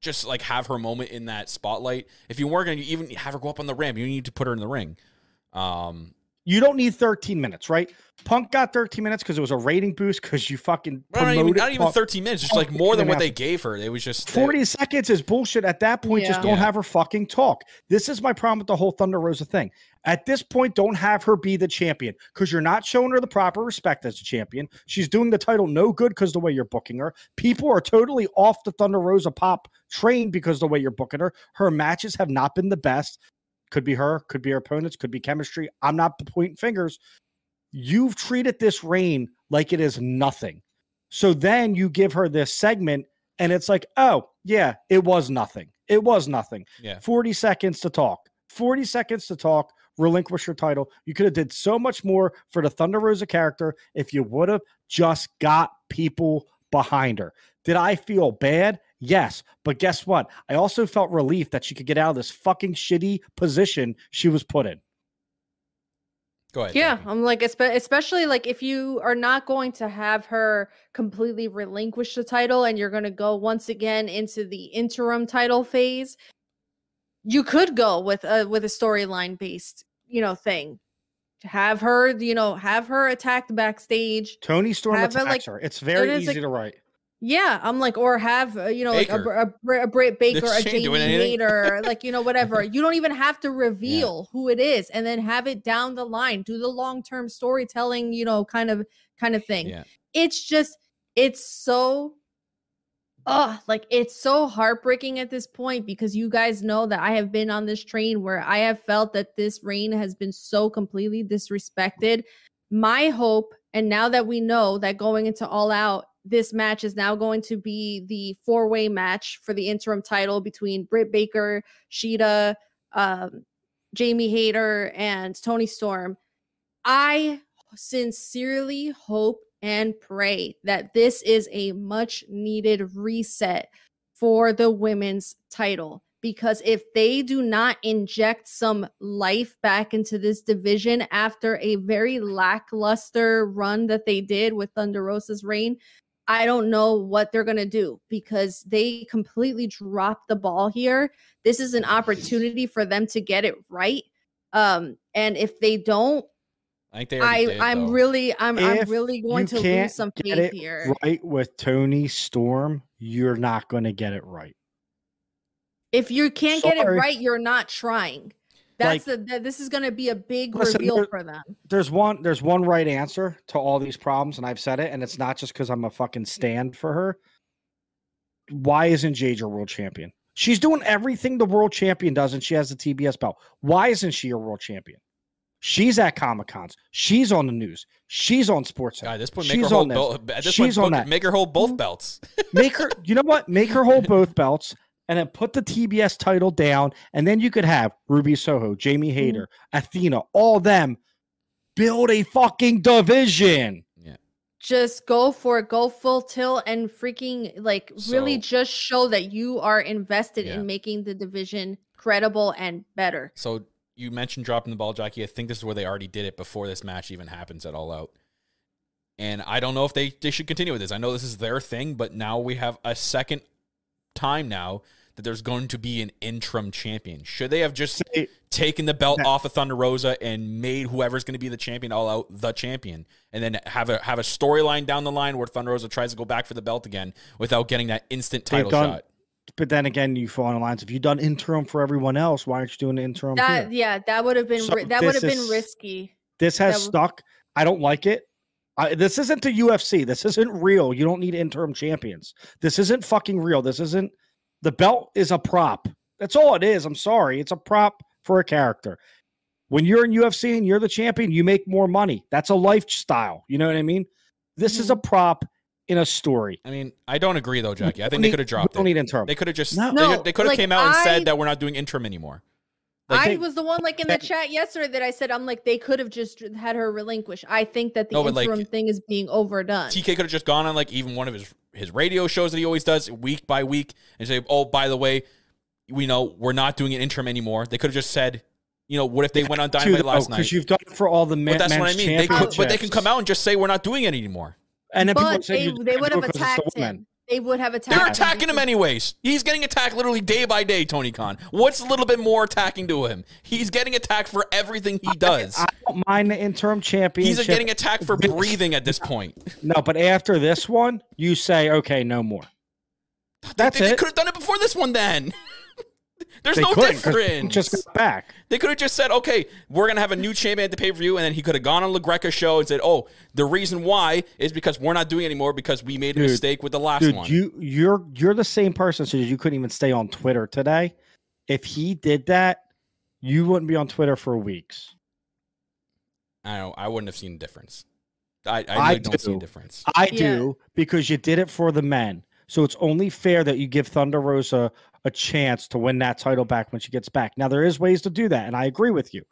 just like have her moment in that spotlight. If you weren't gonna even have her go up on the ramp, you need to put her in the ring. Um, You don't need 13 minutes, right? Punk got 13 minutes because it was a rating boost because you fucking not even, promoted not even 13 minutes, just like more than what they gave her. It was just uh, 40 seconds is bullshit at that point. Just don't Yeah. have her fucking talk. This is my problem with the whole Thunder Rosa thing. At this point, don't have her be the champion because you're not showing her the proper respect as a champion. She's doing the title no good because the way you're booking her. People are totally off the Thunder Rosa pop train because the way you're booking her. Her matches have not been the best. Could be her, could be her opponents, could be chemistry. I'm not pointing fingers. You've treated this reign like it is nothing. So then you give her this segment, and it's like, oh, yeah, it was nothing. It was nothing. Yeah. 40 seconds to talk. 40 seconds to talk, relinquish your title. You could have did so much more for the Thunder Rosa character if you would have just got people behind her. Did I feel bad? Yes. But guess what? I also felt relief that she could get out of this fucking shitty position she was put in. go ahead. Yeah, Jackie. I'm like, especially like if you are not going to have her completely relinquish the title and you're going to go once again into the interim title phase, you could go with a with a storyline based, you know, thing. To have her, you know, have her attacked backstage. Toni Storm Have it, attacks like- her. It's very is, easy like- to write. Yeah, I'm like, or have uh, you know, like a, Baker. A, a Britt Baker, a Jamie. Hayter, like you know, whatever. You don't even have to reveal who it is, and then have it down the line. Do the long term storytelling, you know, kind of kind of thing. Yeah. It's just, it's so, oh, like it's so heartbreaking at this point because you guys know that I have been on this train where I have felt that this reign has been so completely disrespected. My hope, and now that we know that going into All Out, this match is now going to be the four way match for the interim title between Britt Baker, Shida, um, Jamie Hayter, and Toni Storm. I sincerely hope and pray that this is a much needed reset for the women's title. Because if they do not inject some life back into this division after a very lackluster run that they did with Thunder Rosa's reign, I don't know what they're going to do because they completely dropped the ball here. This is an opportunity for them to get it right. Um, and if they don't, I think they I, did, I'm though. really I'm I'm really going to can't lose some get faith it here. right with Toni Storm, you're not going to get it right. If you can't get it right, you're not trying. That's the that this is going to be a big Listen, reveal there- for them. There's one there's one right answer to all these problems and I've said it and it's not just cuz I'm a fucking stand for her. Why isn't Jade your world champion? She's doing everything the world champion does and she has the TBS belt. Why isn't she a world champion? She's at Comic Cons. She's on the news. She's on Sports. God, at this point, She's make her hold this. both. At this She's on point, that. make her hold both mm-hmm. belts. make her you know what make her hold both belts and then put the tbs title down and then you could have ruby soho jamie hmm. hayter athena all them build a fucking division Yeah. Just go for it, go full tilt and freaking like really just show that you are invested Yeah. in making the division credible and better. So you mentioned dropping the ball, Jackie. I think this is where they already did it before this match even happens at All Out. And I don't know if they, they should continue with this. I know this is their thing, but now we have a second time now that there's going to be an interim champion. Should they have just Say- taken the belt That- off of Thunder Rosa and made whoever's going to be the champion all out the champion, and then have a have a storyline down the line where Thunder Rosa tries to go back for the belt again without getting that instant title done- shot? but then again you fall on the lines if you've done interim for everyone else why aren't you doing the interim That here? yeah, that would have been So ri- that would have been risky. this has that stuck i don't like it I, this isn't the ufc this isn't real. You don't need interim champions. This isn't fucking real. This isn't the belt is a prop. That's all it is. I'm sorry. It's a prop for a character. When you're in ufc and you're the champion you make more money. That's a lifestyle. You know what i mean? This is a hmm. prop in a story. I mean, I don't agree though, Jackie. I We think they could have dropped we don't it. need interim. They could have just No. they, they could have like, came out and I- said that we're not doing interim anymore. Like, I they- was the one like in the that- chat yesterday that I said I'm like they could have just had her relinquish. I think that the No, but, like, interim thing is being overdone. TK could have just gone on like even one of his his radio shows that he always does week by week and say, "Oh, by the way, we know we're not doing an interim anymore." They could have just said You know, what if they went on Dynamite last oh, night? because you've done it for all the men. But that's what I mean. They could, but they can come out and just say we're not doing it anymore. and then people But say they, they would have do it 'cause it's the attacked him. They would have attacked. They're attacking him because- anyways. He's getting attacked literally day by day, Tony Khan. What's a little bit more attacking to him? He's getting attacked for everything he does. I don't mind the interim championship. He's getting attacked for breathing at this point. no, but after this one, you say, okay, no more. That's they, it. could have done it before this one then. There's They no couldn't, 'cause difference. Just got back. They could have just said, okay, we're going to have a new champion at the pay per view. And then he could have gone on LaGreca's show and said, oh, the reason why is because we're not doing it anymore because we made a Dude, mistake with the last Dude, one. you you're you're the same person, so you couldn't even stay on Twitter today. If he did that, you wouldn't be on Twitter for weeks. I don't. I wouldn't have seen a difference. I, I, I don't see a difference. I Yeah. do because you did it for the men. So it's only fair that you give Thunder Rosa a chance to win that title back when she gets back. Now there is ways to do that, and I agree with you.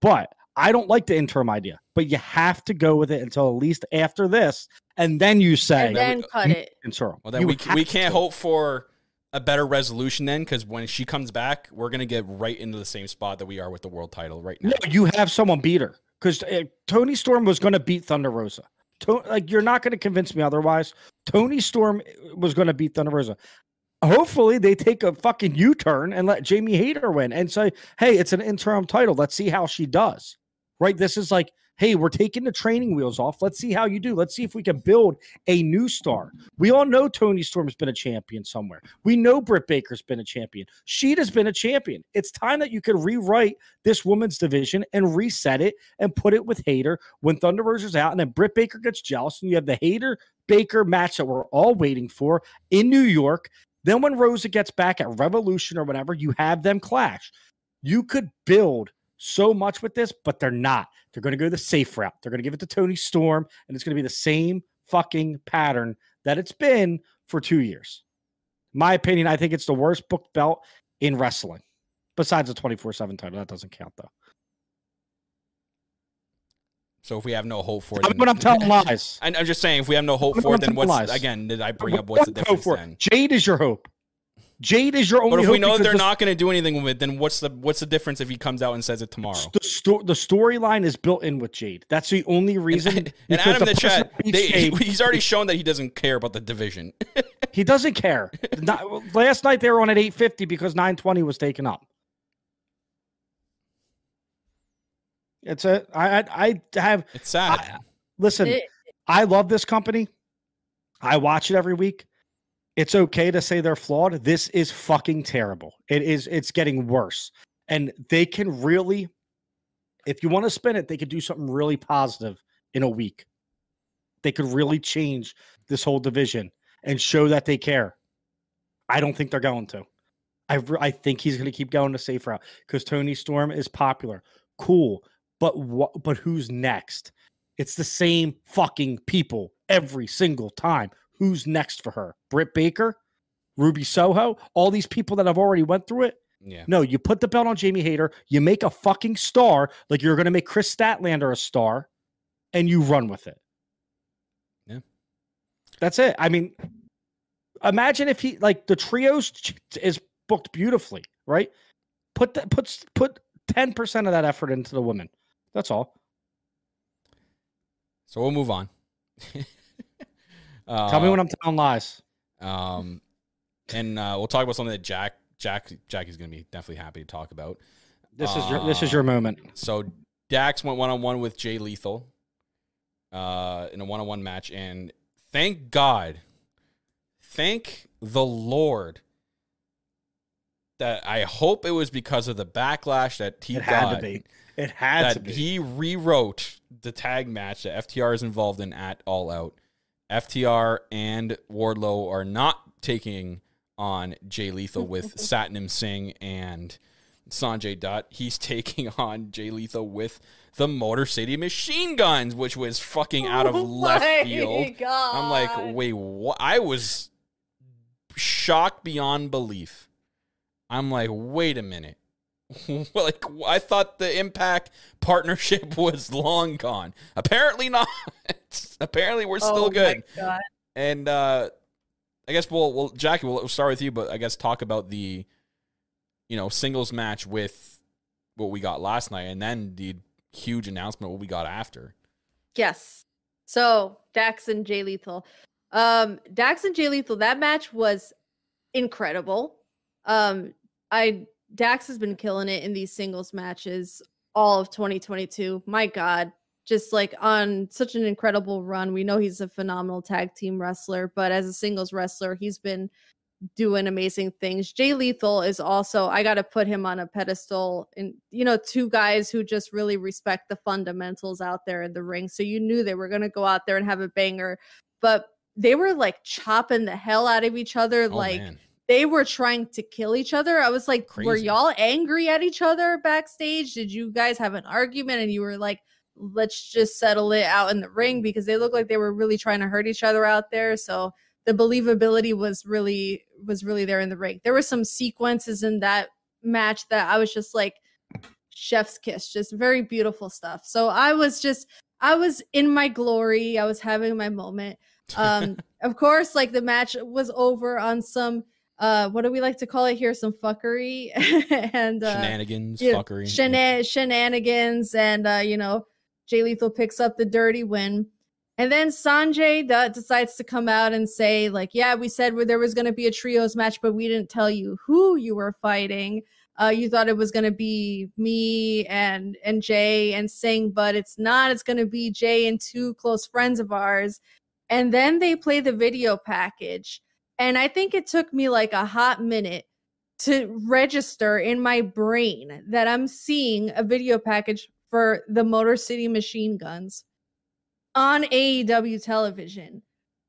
But I don't like the interim idea. But you have to go with it until at least after this, and then you say and then cut you- it. interim. Well, then You we, we can't hope for a better resolution then because when she comes back, we're going to get right into the same spot that we are with the world title right now. No, you have someone beat her because uh, Toni Storm was going to beat Thunder Rosa. To- like you're not going to convince me otherwise. Toni Storm uh, was going to beat Thunder Rosa. Hopefully, they take a fucking U turn and let Jamie Hayter win and say, "Hey, it's an interim title. Let's see how she does." Right? This is like, "Hey, we're taking the training wheels off. Let's see how you do. Let's see if we can build a new star." We all know Toni Storm's been a champion somewhere. We know Britt Baker's been a champion. Shida's been a champion. It's time that you could rewrite this women's division and reset it and put it with Hayter when Thunder Rosa's out, and then Britt Baker gets jealous, and you have the Hayter Baker match that we're all waiting for in New York. Then when Rosa gets back at Revolution or whatever, you have them clash. You could build so much with this, but they're not. They're going to go the safe route. They're going to give it to Toni Storm, and it's going to be the same fucking pattern that it's been for two years. My opinion, I think it's the worst booked belt in wrestling. Besides the 24 7 title, that doesn't count though. So if we have no hope for it, I'm, then- but I'm telling lies. I- I'm just saying, if we have no hope I'm for it, then what's lies. again? Did I bring up what's the difference for then? Jade is your hope. Jade is your only hope. But if we know that they're the- not going to do anything with it, then what's the what's the difference if he comes out and says it tomorrow? The, sto- the storyline is built in with Jade. That's the only reason. And, and Adam in the chat, they, Jade, he's already shown that he doesn't care about the division. he doesn't care. Not- last night they were on at 850 because 920 was taken up. It's a I I have It's sad. I- listen. It- I love this company. I watch it every week. It's okay to say they're flawed. This is fucking terrible. It is it's getting worse. And they can really if you want to spin it, they could do something really positive in a week. They could really change this whole division and show that they care. I don't think they're going to. I I think he's going to keep going the safe route because Toni Storm is popular, cool. But what? But who's next? It's the same fucking people every single time. Who's next for her? Britt Baker, Ruby Soho, all these people that have already went through it. yeah. No, you put the belt on Jamie Hayter, you make a fucking star like you're going to make Kris Statlander a star, and you run with it. Yeah. That's it. I mean, imagine if he like the trios is booked beautifully, right? Put that puts put ten percent of that effort into the women. That's all. So we'll move on. uh, Tell me when I'm telling lies. Um, and uh, we'll talk about something that Jack Jack Jackie's going to be definitely happy to talk about. This is your this is your moment. So Dax went one on one with Jay Lethal uh, in a one on one match, and thank God, thank the Lord that I hope it was because of the backlash that he It had got to be. It had to be. he rewrote the tag match that FTR is involved in at All Out. FTR and Wardlow are not taking on Jay Lethal with Satnam Singh and Sanjay Dutt. He's taking on Jay Lethal with the Motor City Machine Guns, which was fucking out of Oh left my field. God. I'm like, wait, what? I was shocked beyond belief. I'm like, wait a minute. like, I thought the Impact partnership was long gone. Apparently not. Apparently we're still Oh good. And uh I guess we'll, we'll Jackie, we'll start with you, but I guess talk about the, you know, singles match with what we got last night, and then the huge announcement what we got after. Yes. So Dax and Jay Lethal. Um, Dax and Jay Lethal, that match was incredible. Um, I Dax has been killing it in these singles matches all of 2022. My God, just like on such an incredible run. We know he's a phenomenal tag team wrestler, but as a singles wrestler, he's been doing amazing things. Jay Lethal is also, I got to put him on a pedestal. And, you know, two guys who just really respect the fundamentals out there in the ring. So you knew they were going to go out there and have a banger, but they were like chopping the hell out of each other. Oh, like, man. They were trying to kill each other. I was like, were y'all angry at each other backstage? Did you guys have an argument and you were like, let's just settle it out in the ring because they looked like they were really trying to hurt each other out there. So the believability was really was really there in the ring. There were some sequences in that match that I was just like chef's kiss, just very beautiful stuff. So I was just I was in my glory. I was having my moment. Um of course like the match was over on some uh what do we like to call it here some fuckery and uh Shenanigans, yeah, fuckery. shena- shenanigans and uh you know Jay Lethal picks up the dirty win. And then Sanjay decides to come out and say, like, yeah, we said there was going to be a trios match, but we didn't tell you who you were fighting. Uh, you thought it was going to be me and and Jay and Singh, but it's not. It's going to be Jay and two close friends of ours. And then they play the video package, and I think it took me like a hot minute to register in my brain that I'm seeing a video package for the Motor City Machine Guns on AEW television.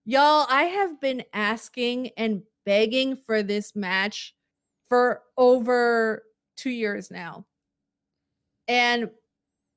Y'all, I have been asking and begging for this match for over two years now. And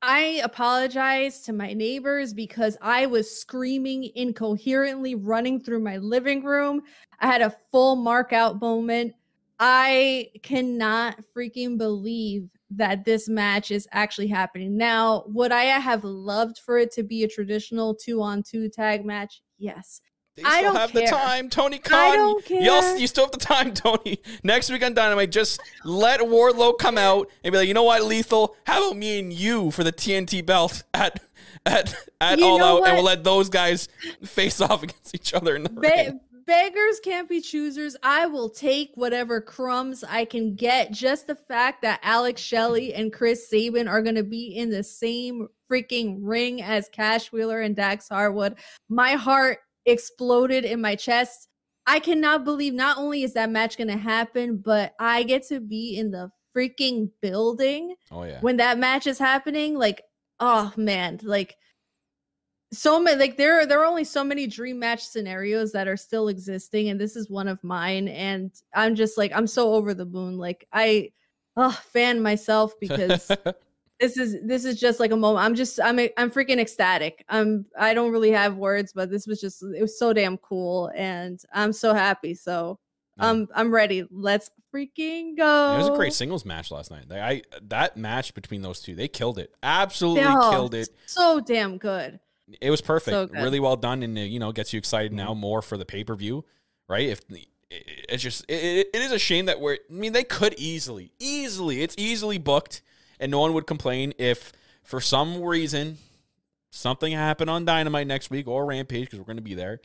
I apologize to my neighbors because I was screaming incoherently running through my living room. I had a full mark out moment. I cannot freaking believe that this match is actually happening. Now, would I have loved for it to be a traditional two on two tag match? Yes. They I still don't have care. the time, Tony I Khan. don't Y'all, care. you still have the time, Tony. Next week on Dynamite, just let Wardlow come out and be like, you know what, Lethal? How about me and you for the TNT belt at at at You All Out, and we'll let those guys face off against each other in the Be- ring. beggars can't be choosers. I will take whatever crumbs I can get. Just the fact that Alex Shelley and Chris Sabin are going to be in the same freaking ring as Cash Wheeler and Dax Harwood, my heart exploded in my chest. I cannot believe not only is that match going to happen, but I get to be in the freaking building Oh yeah. when that match is happening like oh man like so many like there are there are only so many dream match scenarios that are still existing and this is one of mine and i'm just like i'm so over the moon like i oh fan myself because this is this is just like a moment i'm just i'm i'm freaking ecstatic i'm i don't really have words but this was just it was so damn cool and i'm so happy so Yeah. um i'm ready let's freaking go It was a great singles match last night. Like, I that match between those two, they killed it. Absolutely Oh, killed it. so damn good It was perfect. So really well done, and you know gets you excited now more for the pay per view, right? If it's just it, it- it is a shame that we're. I mean, they could easily, easily, it's easily booked, and no one would complain if for some reason something happened on Dynamite next week or Rampage because we're going to be there.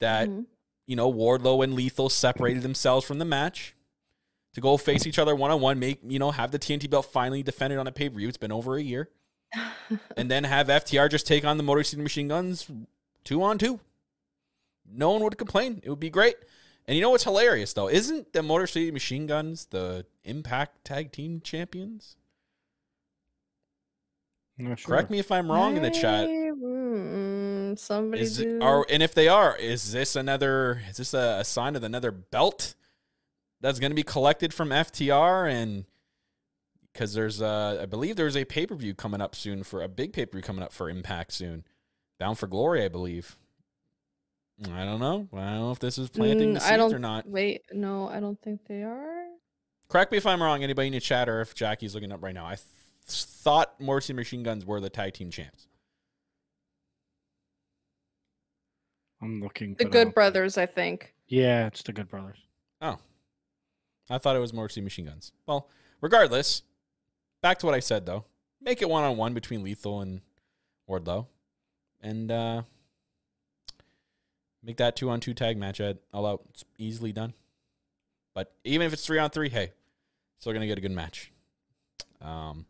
That Mhm. you know Wardlow and Lethal separated themselves from the match to go face each other one on one. Make you know have the TNT belt finally defended on a pay per view. It's been over a year and then have FTR just take on the Motor City Machine Guns two on two. No one would complain. It would be great. And you know what's hilarious though? Isn't the Motor City Machine Guns the Impact Tag Team Champions? Not sure. Correct me if I'm wrong in the chat. Mm, somebody Is do. are and if they are, is this another? Is this a, a sign of another belt that's going to be collected from FTR? And because there's, a, I believe there's a pay per view coming up soon for a big pay per view coming up for Impact soon, Bound for Glory, I believe. I don't know. I don't know if this is planting the Mm, seeds I don't or not. Wait, no, I don't think they are. Correct me if I'm wrong. Anybody in the chat or if Jackie's looking up right now? I th- thought Motor City Machine Guns were the tag team champs. I'm looking. The Good don't- Brothers, I think. Yeah, it's the Good Brothers. Oh. I thought it was Motor Machine Guns. Well, regardless, back to what I said though. Make it one on one between Lethal and Wardlow, and uh, make that two on two tag match at all out. It's easily done. But even if it's three on three, hey, still gonna get a good match. Um,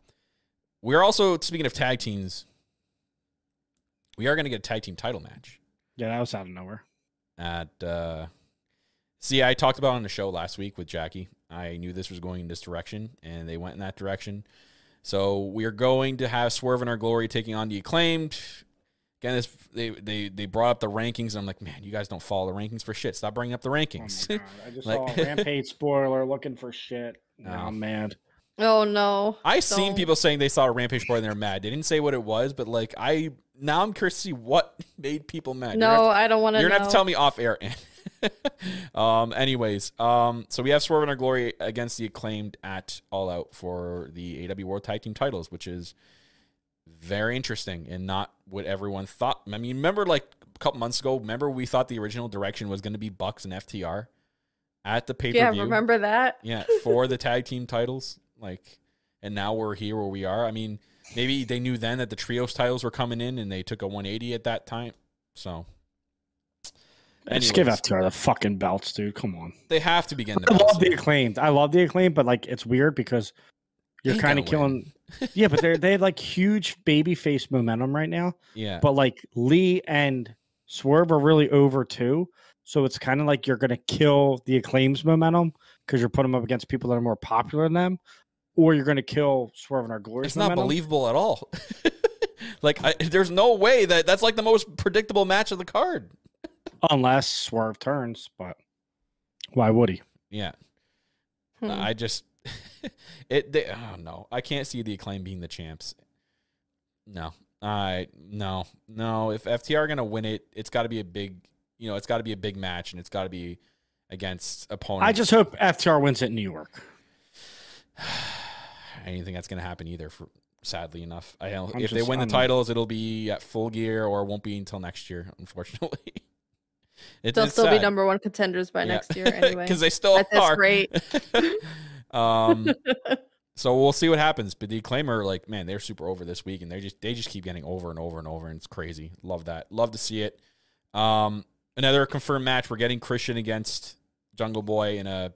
we're also speaking of tag teams. We are gonna get a tag team title match Yeah, that was out of nowhere. at uh see i talked about it on the show last week with jackie i knew this was going in this direction and they went in that direction so we're going to have swerve and our glory taking on the acclaimed again this they they they brought up the rankings and i'm like man you guys don't follow the rankings for shit stop bringing up the Oh rankings god! I just Like- saw a Rampage spoiler looking for shit. No. Now I'm mad. Oh no. i seen Don't. people saying they saw a rampage boy and they're mad they didn't say what it was but like i now i'm curious to see what made people mad You're gonna have No, to- I don't want to You're gonna have to tell me off air. um. Anyways, um. So we have Swerve in our glory against the acclaimed at All Out for the AW World Tag Team titles, which is very interesting and not what everyone thought. I mean, remember like a couple months ago? Remember we thought the original direction was going to be Bucks and FTR at the pay per yeah, view. remember that? Yeah, for the tag team titles. Like, and now we're here where we are. I mean, maybe they knew then that the trios titles were coming in, and they took a 180 at that time. So, Just give FTR the fucking belts, dude. Come on. they have to begin the I love the acclaimed. I love the acclaimed, but like it's weird because you're kind of killing. yeah, but they're they have like huge baby face momentum right now. Yeah, But like Lee and Swerve are really over too. So it's kind of like you're gonna kill the acclaims momentum because you're putting them up against people that are more popular than them, or you're gonna kill Swerve and our glory. it's not believable at all. like, I, there's no way that that's like the most predictable match of the card. unless Swerve turns. But why would he? Yeah, Hmm. I just it. They, oh no, I can't see the acclaim being the champs. No, I no no. If FTR are gonna win it, it's got to be a big. You know, it's got to be a big match, and it's got to be against opponents. I just hope FTR wins at New York. I don't think that's gonna happen either. For sadly enough, I don't. I'm if they win the I'm- titles, it'll be at full gear, or won't be until next year. Unfortunately, it, They'll it's still be number one contenders by next year anyway. because they still At this are. rate. um, so we'll see what happens. But the claimer, like, man, they're super over this week, and they just they just keep getting over and over and over, and it's crazy. Love that. Love to see it. Um, another confirmed match. We're getting Christian against Jungle Boy in a,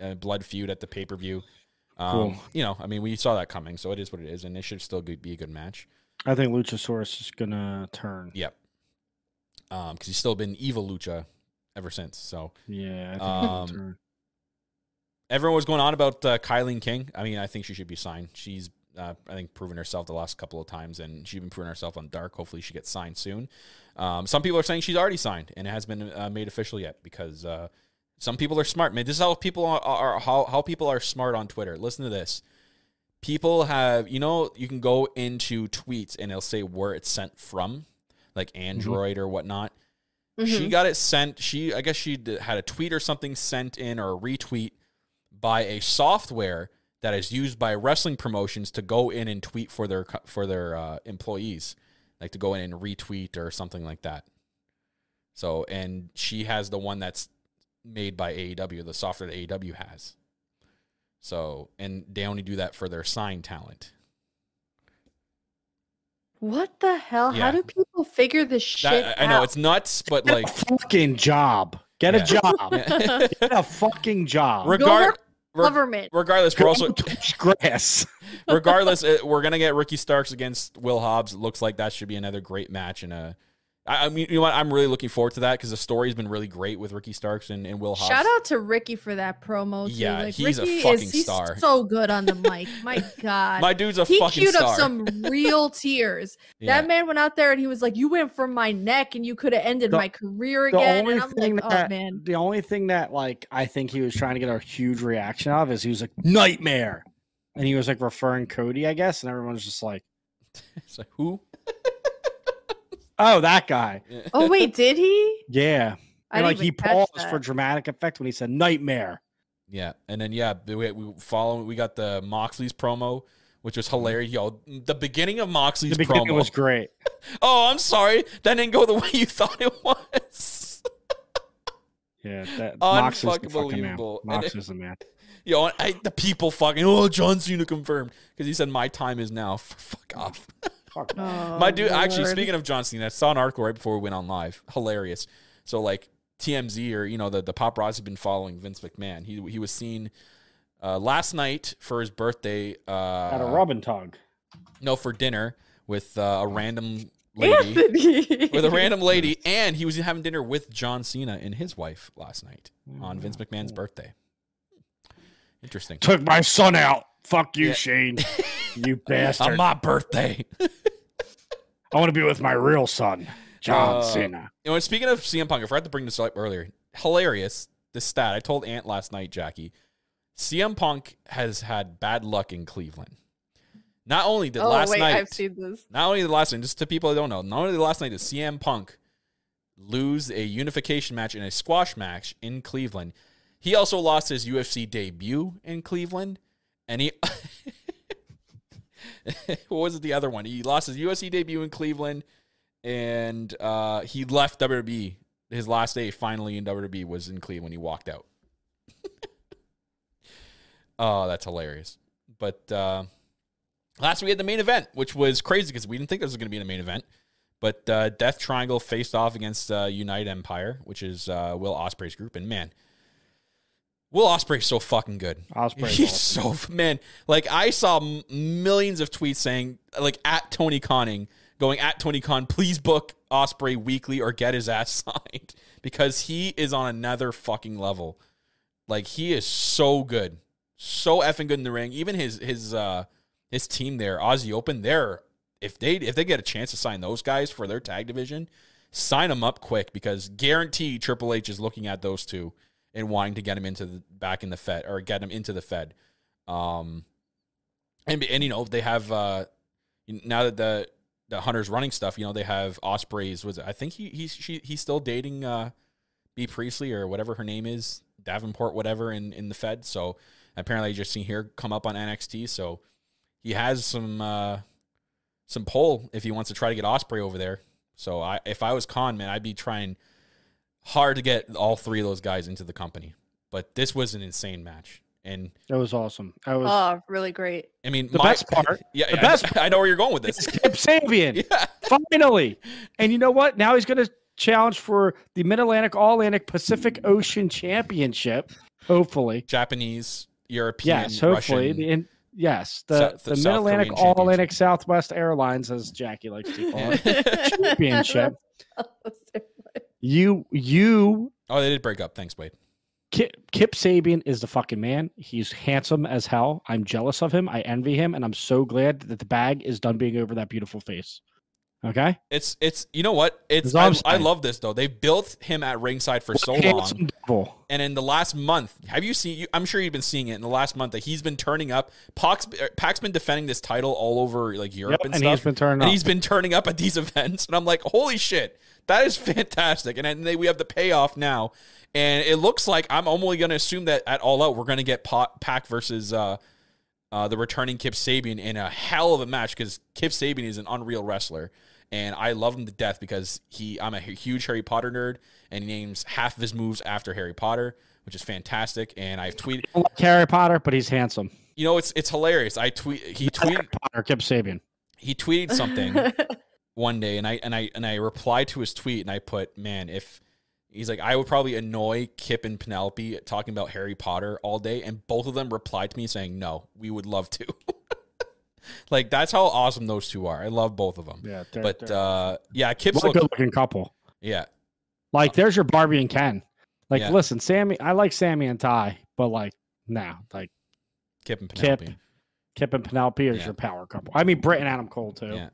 a blood feud at the pay per view. Um, Cool. You know, I mean, we saw that coming, so it is what it is, and it should still be a good match. I think Luchasaurus is gonna turn. Yep. Um, because he's still been evil Lucha ever since. So Yeah, I think Um, turn. everyone was going on about uh, Kylie King. I mean, I think she should be signed. She's, uh, I think, proven herself the last couple of times, and she's been proving herself on Dark. Hopefully, she gets signed soon. Um, some people are saying she's already signed, and it has been uh, made official yet because uh, some people are smart. Man, this is how people are, are how how people are smart on Twitter. Listen to this. People have, you know, you can go into tweets and it'll say where it's sent from, like Android or whatnot. She Mhm. got it sent. She, I guess, she had a tweet or something sent in or a retweet by a software that is used by wrestling promotions to go in and tweet for their for their uh, employees, like to go in and retweet or something like that. So, and she has the one that's made by AEW, the software that AEW has. So, and they only do that for their signed talent. What the hell? Yeah. How do people figure this shit That, I know it's nuts, but Get like, a fucking job. Get Yeah. a job. Get a fucking job. regard, government. regardless, we're also grass. regardless, uh, we're gonna get Ricky Starks against Will Hobbs. It looks like that should be another great match. And uh, I, I mean, you know what? I'm really looking forward to that because the story's been really great with Ricky Starks and, and Will Hobbs. Shout out to Ricky for that promo. Too. Yeah, like, he's a fucking is, he's star. So good on the mic. My God. My dude's a he fucking queued star. up some real tears. Yeah. That man went out there and he was like, "You went from my neck, and you could have ended The- my career the again." only And I'm thing like, that "Oh man, the only thing that like I think he was trying to get a huge reaction of is he was like nightmare, and he was like referring Cody, I guess, and everyone's just like, It's like, who? Oh, that guy, oh wait, did he?" yeah. I And didn't like he paused that. for dramatic effect when he said nightmare. Yeah, and then yeah, we, we follow. We got the Moxley's promo, which was hilarious. Yo, the beginning of Moxley's The beginning promo was great. Oh, I'm sorry, that didn't go the way you thought it was. Yeah, that Mox is the fucking man. Unfuckbelievable. And Mox it- is the man. You know, I, the people fucking, oh, John Cena confirmed. Because he said, my time is now. Fuck off. Fuck. Oh, My dude, actually, speaking of John Cena, I saw an article right before we went on live. Hilarious. So, like, TMZ or, you know, the, the paparazzi have been following Vince McMahon. He, he was seen uh, last night for his birthday. Uh, At a Robin and tug. No, for dinner with uh, a random lady. With a random lady, and he was having dinner with John Cena and his wife last night on Vince McMahon's birthday. Interesting. Took my son out. Fuck you, Yeah. Shane. You bastard. On my birthday. I want to be with my real son, John Uh, Cena. You know, speaking of CM Punk, I forgot to bring this up earlier. Hilarious. This stat I told Ant last night, Jackie. CM Punk has had bad luck in Cleveland. Not only did oh last wait, night, I've seen this. not only the last night, just to people that don't know, not only the last night did CM Punk lose a unification match in a squash match in Cleveland, he also lost his UFC debut in Cleveland, and he what was it the other one? He lost his UFC debut in Cleveland, and uh, he left WWE. His last day finally in WWE was in Cleveland. When he walked out. oh, that's hilarious. But uh, last we had the main event, which was crazy because we didn't think this was going to be the main event. But uh, Death Triangle faced off against uh, United Empire, which is uh, Will Ospreay's group, and man, Will Ospreay's so fucking good. Ospreay, He's awesome. so man. Like I saw m- millions of tweets saying like at Tony Conning going at Tony Khan, please book Ospreay weekly or get his ass signed because he is on another fucking level. Like he is so good, so effing good in the ring. Even his his uh his team there, Aussie Open, they're if they if they get a chance to sign those guys for their tag division, sign them up quick because guarantee Triple H is looking at those two and wanting to get him into the back in the Fed or get him into the Fed. Um, and and you know they have uh now that the the Hunter's running stuff, you know they have Ospreay's was I think he he's she, he's still dating uh Bea Priestley or whatever her name is Davenport whatever in in the Fed. So apparently you just seen here come up on NXT. So he has some uh some pull if he wants to try to get Ospreay over there. So I if I was Con man, I'd be trying hard to get all three of those guys into the company. But this was an insane match. And It was awesome. I was Oh, really great. I mean, The best part- Yeah, the yeah, best I, I know where you're going with it's this. Kip Sabian. yeah, Finally. And you know what? Now he's going to challenge for the Mid Atlantic All Atlantic Pacific Ocean Championship. Hopefully. Japanese, European, Yes, hopefully. Russian. The, in, yes, the, South- the the Mid Atlantic All Atlantic Southwest Airlines, as Jackie likes to call it, championship. You, you, oh, they did break up. Thanks, Wade. Kip, Kip Sabian is the fucking man. He's handsome as hell. I'm jealous of him. I envy him, and I'm so glad that the bag is done being over that beautiful face. Okay, It's it's you know what? It's I, I love this though. They built him at ringside for so long. devil. And in the last month, have you seen? You, I'm sure you've been seeing it in the last month that he's been turning up. Pac's, er, Pac's been defending this title all over like Europe Yep, and, and stuff. he's been turning and up. he's been turning up at these events, and I'm like, holy shit, that is fantastic. And then they, we have the payoff now, and it looks like I'm only going to assume that at All Out we're going to get Pa- Pac versus uh, uh, the returning Kip Sabian in a hell of a match because Kip Sabian is an unreal wrestler. And I love him to death because he I'm a huge Harry Potter nerd and he names half of his moves after Harry Potter, which is fantastic. And I've tweeted I like Harry Potter, but he's handsome. you know, it's it's hilarious. I tweet he Harry tweeted Potter, Kip Sabian. he tweeted something one day and I and I and I replied to his tweet and I put, man, if he's like I would probably annoy Kip and Penelope talking about Harry Potter all day, and both of them replied to me saying, No, we would love to. like that's how awesome those two are. I love both of them. Yeah, they're, but they're uh yeah, Kip's what a good looking couple. yeah. Like, there's your Barbie and Ken. Like, Yeah. listen, Sammy, I like Sammy and Ty, but like, now, like Kip and Kip, Penelope. Kip and Penelope is Yeah. your power couple. I mean, Britt and Adam Cole too. Yeah.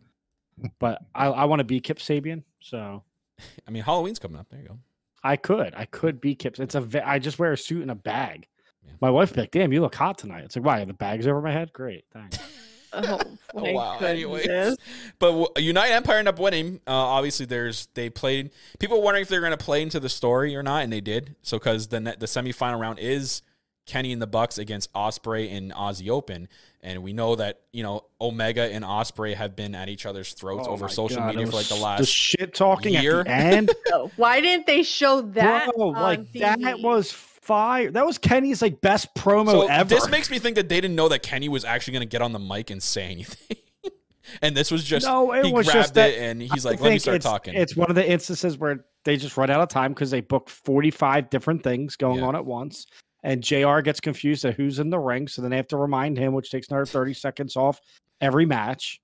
But I, I want to be Kip Sabian, so I mean Halloween's coming up. There you go. I could, I could be Kip. It's a, ve- I just wear a suit and a bag. Yeah. My wife be like, "Damn, you look hot tonight." It's like, why? The bag's over my head. Great, thanks. oh, Oh my wow. Anyways, but w- United Empire ended up winning. Uh, obviously, there's they played. People were wondering if they're going to play into the story or not, and they did. So because the net, the semifinal round is Kenny and the Bucks against Ospreay and Aussie Open, and we know that you know Omega and Ospreay have been at each other's throats Oh over social God, media for like the last. the shit talking year. at the end. Oh, Why didn't they show that? Bro, on like that was fire. That was Kenny's like best promo So ever. this makes me think that they didn't know that Kenny was actually going to get on the mic and say anything. and this was just No, it he was grabbed just that- it and he's like, "Let me start it's, talking." It's one of the instances where they just run out of time because they booked 45 different things going Yeah. on at once. And JR gets confused at who's in the ring. So then they have to remind him, which takes another 30 seconds off every match.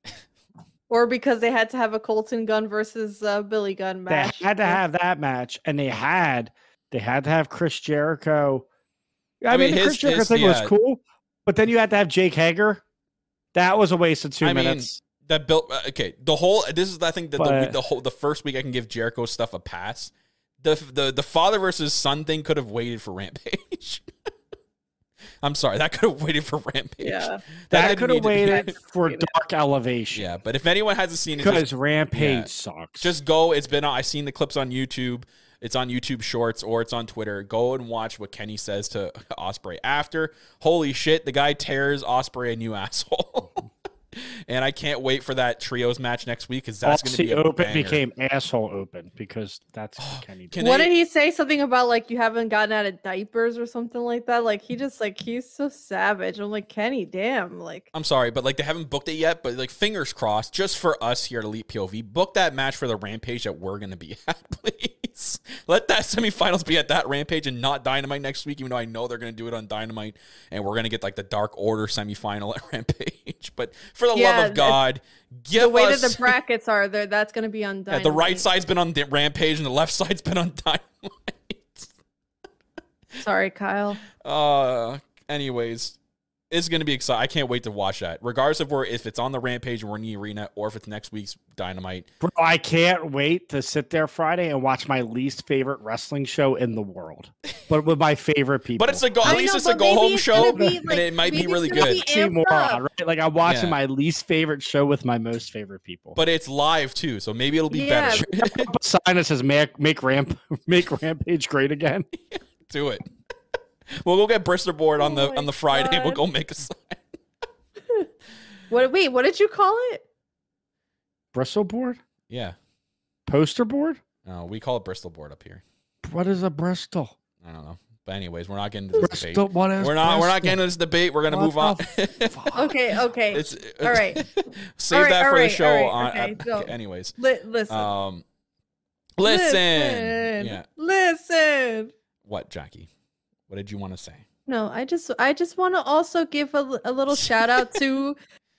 Or because they had to have a Colten Gunn versus uh, Billy Gunn match. They had to have that match. And they had they had to have Chris Jericho. I, I mean, mean, the his- Chris Jericho his- thing yeah. was cool, but then you had to have Jake Hager. That was a waste of two I mean, minutes. that built uh, okay. The whole this is I think that the, week, But- the whole the first week I can give Jericho stuff a pass. The the the father versus son thing could have waited for Rampage. I'm sorry, that could have waited for Rampage. Yeah. that didn't could have waited for Dark Elevation. Yeah, but if anyone hasn't seen it, just- Because Rampage yeah. sucks. just go. It's been I've seen the clips on YouTube. It's on YouTube Shorts or it's on Twitter. Go and watch what Kenny says to Ospreay after. Holy shit, the guy tears Ospreay a new asshole. And I can't wait for that trios match next week because that's going to be a Open banger. became asshole open because that's what Kenny. Can what they- did he say? Something about like you haven't gotten out of diapers or something like that? Like he just like he's so savage. I'm like Kenny, damn. Like I'm sorry, but like they haven't booked it yet. But like fingers crossed, just for us here at Elite POV, book that match for the Rampage that we're gonna be at, please. Let that semifinals be at that Rampage and not Dynamite next week, even though I know they're gonna do it on Dynamite, and we're gonna get like the Dark Order semifinal at Rampage. But for the Yeah, love of God, give the way us that the brackets are, there that's gonna be on. yeah, the right side's been on the Rampage and the left side's been on Dynamite. Sorry, Kyle. Uh, anyways, it's gonna be exciting. I can't wait to watch that. Regardless of where if it's on the Rampage and we're in the arena, or if it's next week's Dynamite. Bro, I can't wait to sit there Friday and watch my least favorite wrestling show in the world, but with my favorite people. But it's a go. At least know, it's a go home show, gonna and it might be really good. be oxymoron, amped right? Like I'm watching Yeah. my least favorite show with my most favorite people. But it's live too, so maybe it'll be Yeah. better. Put sign that says "Make make ramp make Rampage great again." Do it. We'll go get Bristol board on Oh the on the Friday. and We'll go make a sign. What? Wait, what did you call it? Bristol board, Yeah. poster board. No, we call it Bristol board up here. What is a Bristol? I don't know. But anyways, we're not getting into this Bristol. debate. What is? We're not. We're not getting into this debate. We're gonna What move on. Okay, okay. it's All right. Save All right, that all for the show. all right, on, okay, go. okay, anyways, Li- listen. um, listen. Yeah. Listen. What, Jackie? What did you want to say? No, I just I just want to also give a, a little shout out to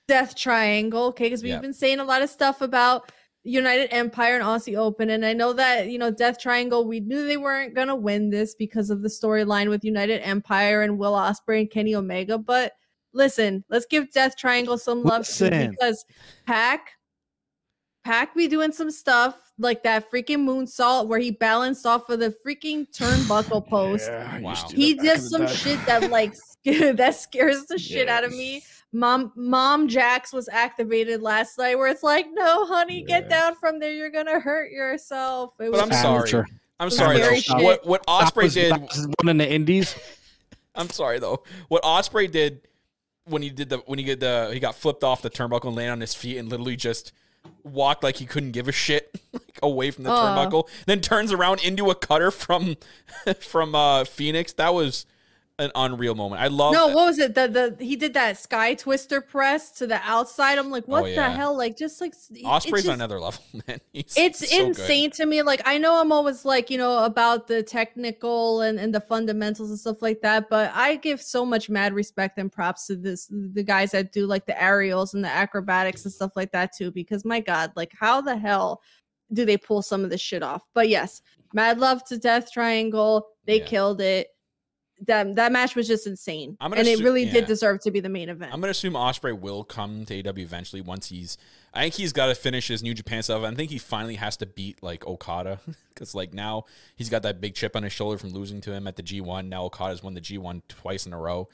Death Triangle, okay? Because we've Yeah. been saying a lot of stuff about United Empire and Aussie Open, and I know that you know Death Triangle. We knew they weren't gonna win this because of the storyline with United Empire and Will Ospreay and Kenny Omega. But listen, let's give Death Triangle some love too, because Pac, Pac be doing some stuff like that freaking moonsault where he balanced off of the freaking turnbuckle post Yeah, Wow. used to do he that back does some shit that like that scares the shit out of me. Mom, Mom Jax was activated last night, where it's like, no, honey, get down from there. You're gonna hurt yourself. It But I'm sorry. Amateur. I'm sorry scary though. What what That Ospreay was- did? one in the Indies. I'm sorry though. What Ospreay did when he did the when he did the he got flipped off the turnbuckle and landed on his feet and literally just walked like he couldn't give a shit like away from the Uh. turnbuckle. Then turns around into a cutter from from uh Fenix. That was an unreal moment. I love no, that. what was it? The the he did that sky twister press to the outside. I'm like, oh, what the Oh, yeah. hell? Like, just like Ospreay's it's on another level, man. He's it's so good. insane to me like i know i'm always like you know about the technical and, and the fundamentals and stuff like that but i give so much mad respect and props to this the guys that do like the aerials and the acrobatics and stuff like that too because my god like how the hell do they pull some of this shit off but yes mad love to death triangle they Yeah. killed it that that match was just insane I'm gonna and it really yeah. did deserve to be the main event I'm gonna assume Ospreay will come to AW eventually once he's. I think he's got to finish his New Japan stuff. I think he finally has to beat like Okada because like now he's got that big chip on his shoulder from losing to him at the G1. Now Okada's won the G1 twice in a row.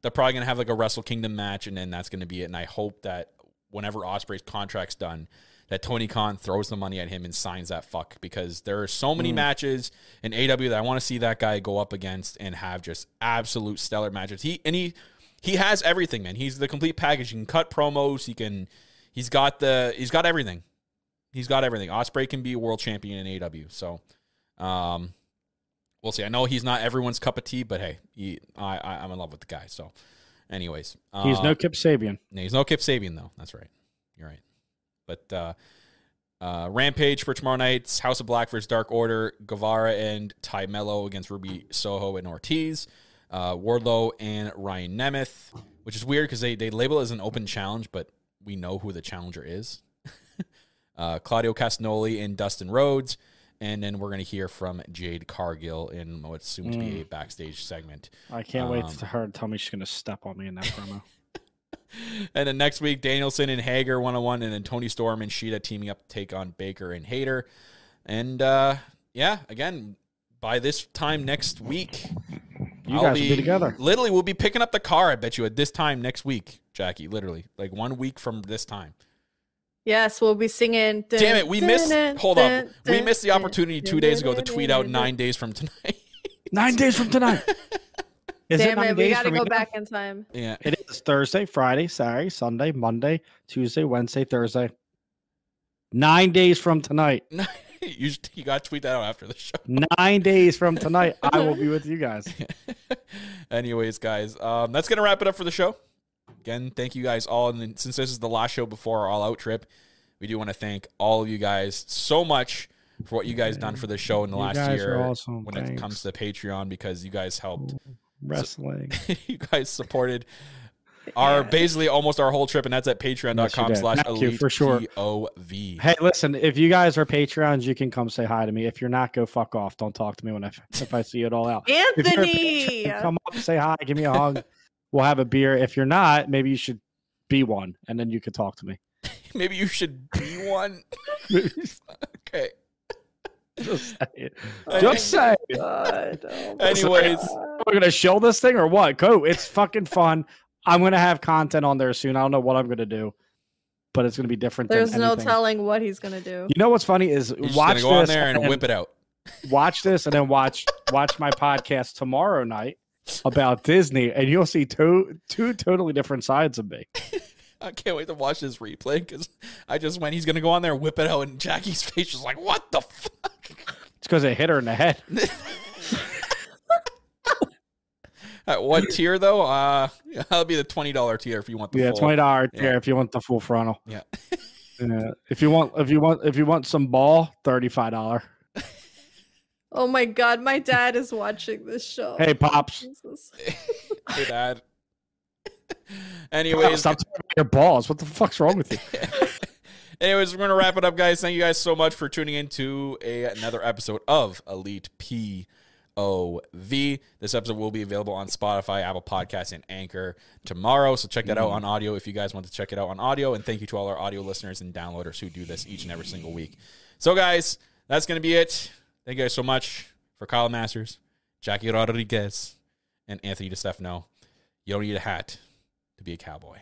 They're probably gonna have like a Wrestle Kingdom match, and then that's gonna be it. And I hope that whenever Ospreay's contract's done, that Tony Khan throws the money at him and signs that fuck because there are so many matches in AW that I want to see that guy go up against and have just absolute stellar matches. He and he he has everything, man. He's the complete package. He can cut promos. He can. He's got the. He's got everything. He's got everything. Ospreay can be a world champion in AW. So, um, we'll see. I know he's not everyone's cup of tea, but hey, he, I, I I'm in love with the guy. So, anyways, He's uh, no Kip Sabian. no, he's no Kip Sabian though. That's right. You're right. But uh, uh, Rampage for tomorrow night's House of Black versus Dark Order, Guevara and Tay Melo against Ruby Soho and Ortiz, uh, Wardlow and Ryan Nemeth, which is weird because they, they label it as an open challenge, but we know who the challenger is. uh, Claudio Castagnoli and Dustin Rhodes. And then we're going to hear from Jade Cargill in what's soon to be a backstage segment. I can't wait Um, for her to tell me she's gonna step on me in that promo. And then next week, Danielson and Hager one on one, and then Toni Storm and Shida teaming up to take on Baker and Hayter. And uh, yeah, again, by this time next week, You I'll guys will be together. Literally, we'll be picking up the car. I bet you at this time next week, Jackie. Literally, like one week from this time. Yes, we'll be singing. Damn it, we missed. Hold up, we missed the opportunity two days ago to tweet out nine days from tonight. Nine days from tonight. Is Damn nine it, we gotta go now? back in time. yeah, It is Thursday, Friday, Saturday, Sunday, Monday, Tuesday, Wednesday, Thursday. Nine days from tonight. you you got to tweet that out after the show. Nine days from tonight, I will be with you guys. Anyways, guys, um, that's gonna wrap it up for the show. Again, thank you guys all. And then since this is the last show before our all out trip, we do want to thank all of you guys so much for what you guys done for the show in the You last guys year are awesome. when it comes to Patreon because you guys helped. Wrestling. you guys supported our basically almost our whole trip, and that's at patreon.com yes, slash Thank elite for sure. POV. Hey, listen, if you guys are Patreons, you can come say hi to me. If you're not, go fuck off. Don't talk to me when I if I see it all out. You're a Anthony! Patreon, come up, say hi, give me a hug. We'll have a beer. If you're not, maybe you should be one, and then you could talk to me. Maybe you should be one. okay. Just say it. Just say it. God, oh Anyways, We're gonna show this thing or what? Go. It's fucking fun. I'm gonna have content on there soon. I don't know what I'm gonna do, but it's gonna be different. there's than no anything. telling what he's gonna do. You know what's funny is You're just watch gonna on this there and then- whip it out. watch this and then watch watch my podcast tomorrow night about Disney, and you'll see two two totally different sides of me. I can't wait to watch this replay because I just went. He's gonna go on there, and whip it out, and Jackie's face is like, "What the fuck?" It's because it hit her in the head. At what tier though? Uh, that'll be the twenty dollar tier if you want the Yeah, full. twenty dollar Yeah. tier if you want the full frontal. Yeah. Yeah. If you want if you want if you want some ball, thirty five dollar. Oh my God, my dad is watching this show. Hey pops. Hey, Dad. Anyways, stop talking about your balls. What the fuck's wrong with you? Anyways, we're gonna wrap it up, guys. Thank you guys so much for tuning in to a, another episode of Elite POV. This episode will be available on Spotify, Apple Podcasts, and Anchor tomorrow. So check that out on audio if you guys want to check it out on audio. And thank you to all our audio listeners and downloaders who do this each and every single week. So, guys, that's gonna be it. Thank you guys so much for Kyle Masters, Jackie Rodriguez, and Anthony DeStefano. You don't need a hat to be a cowboy.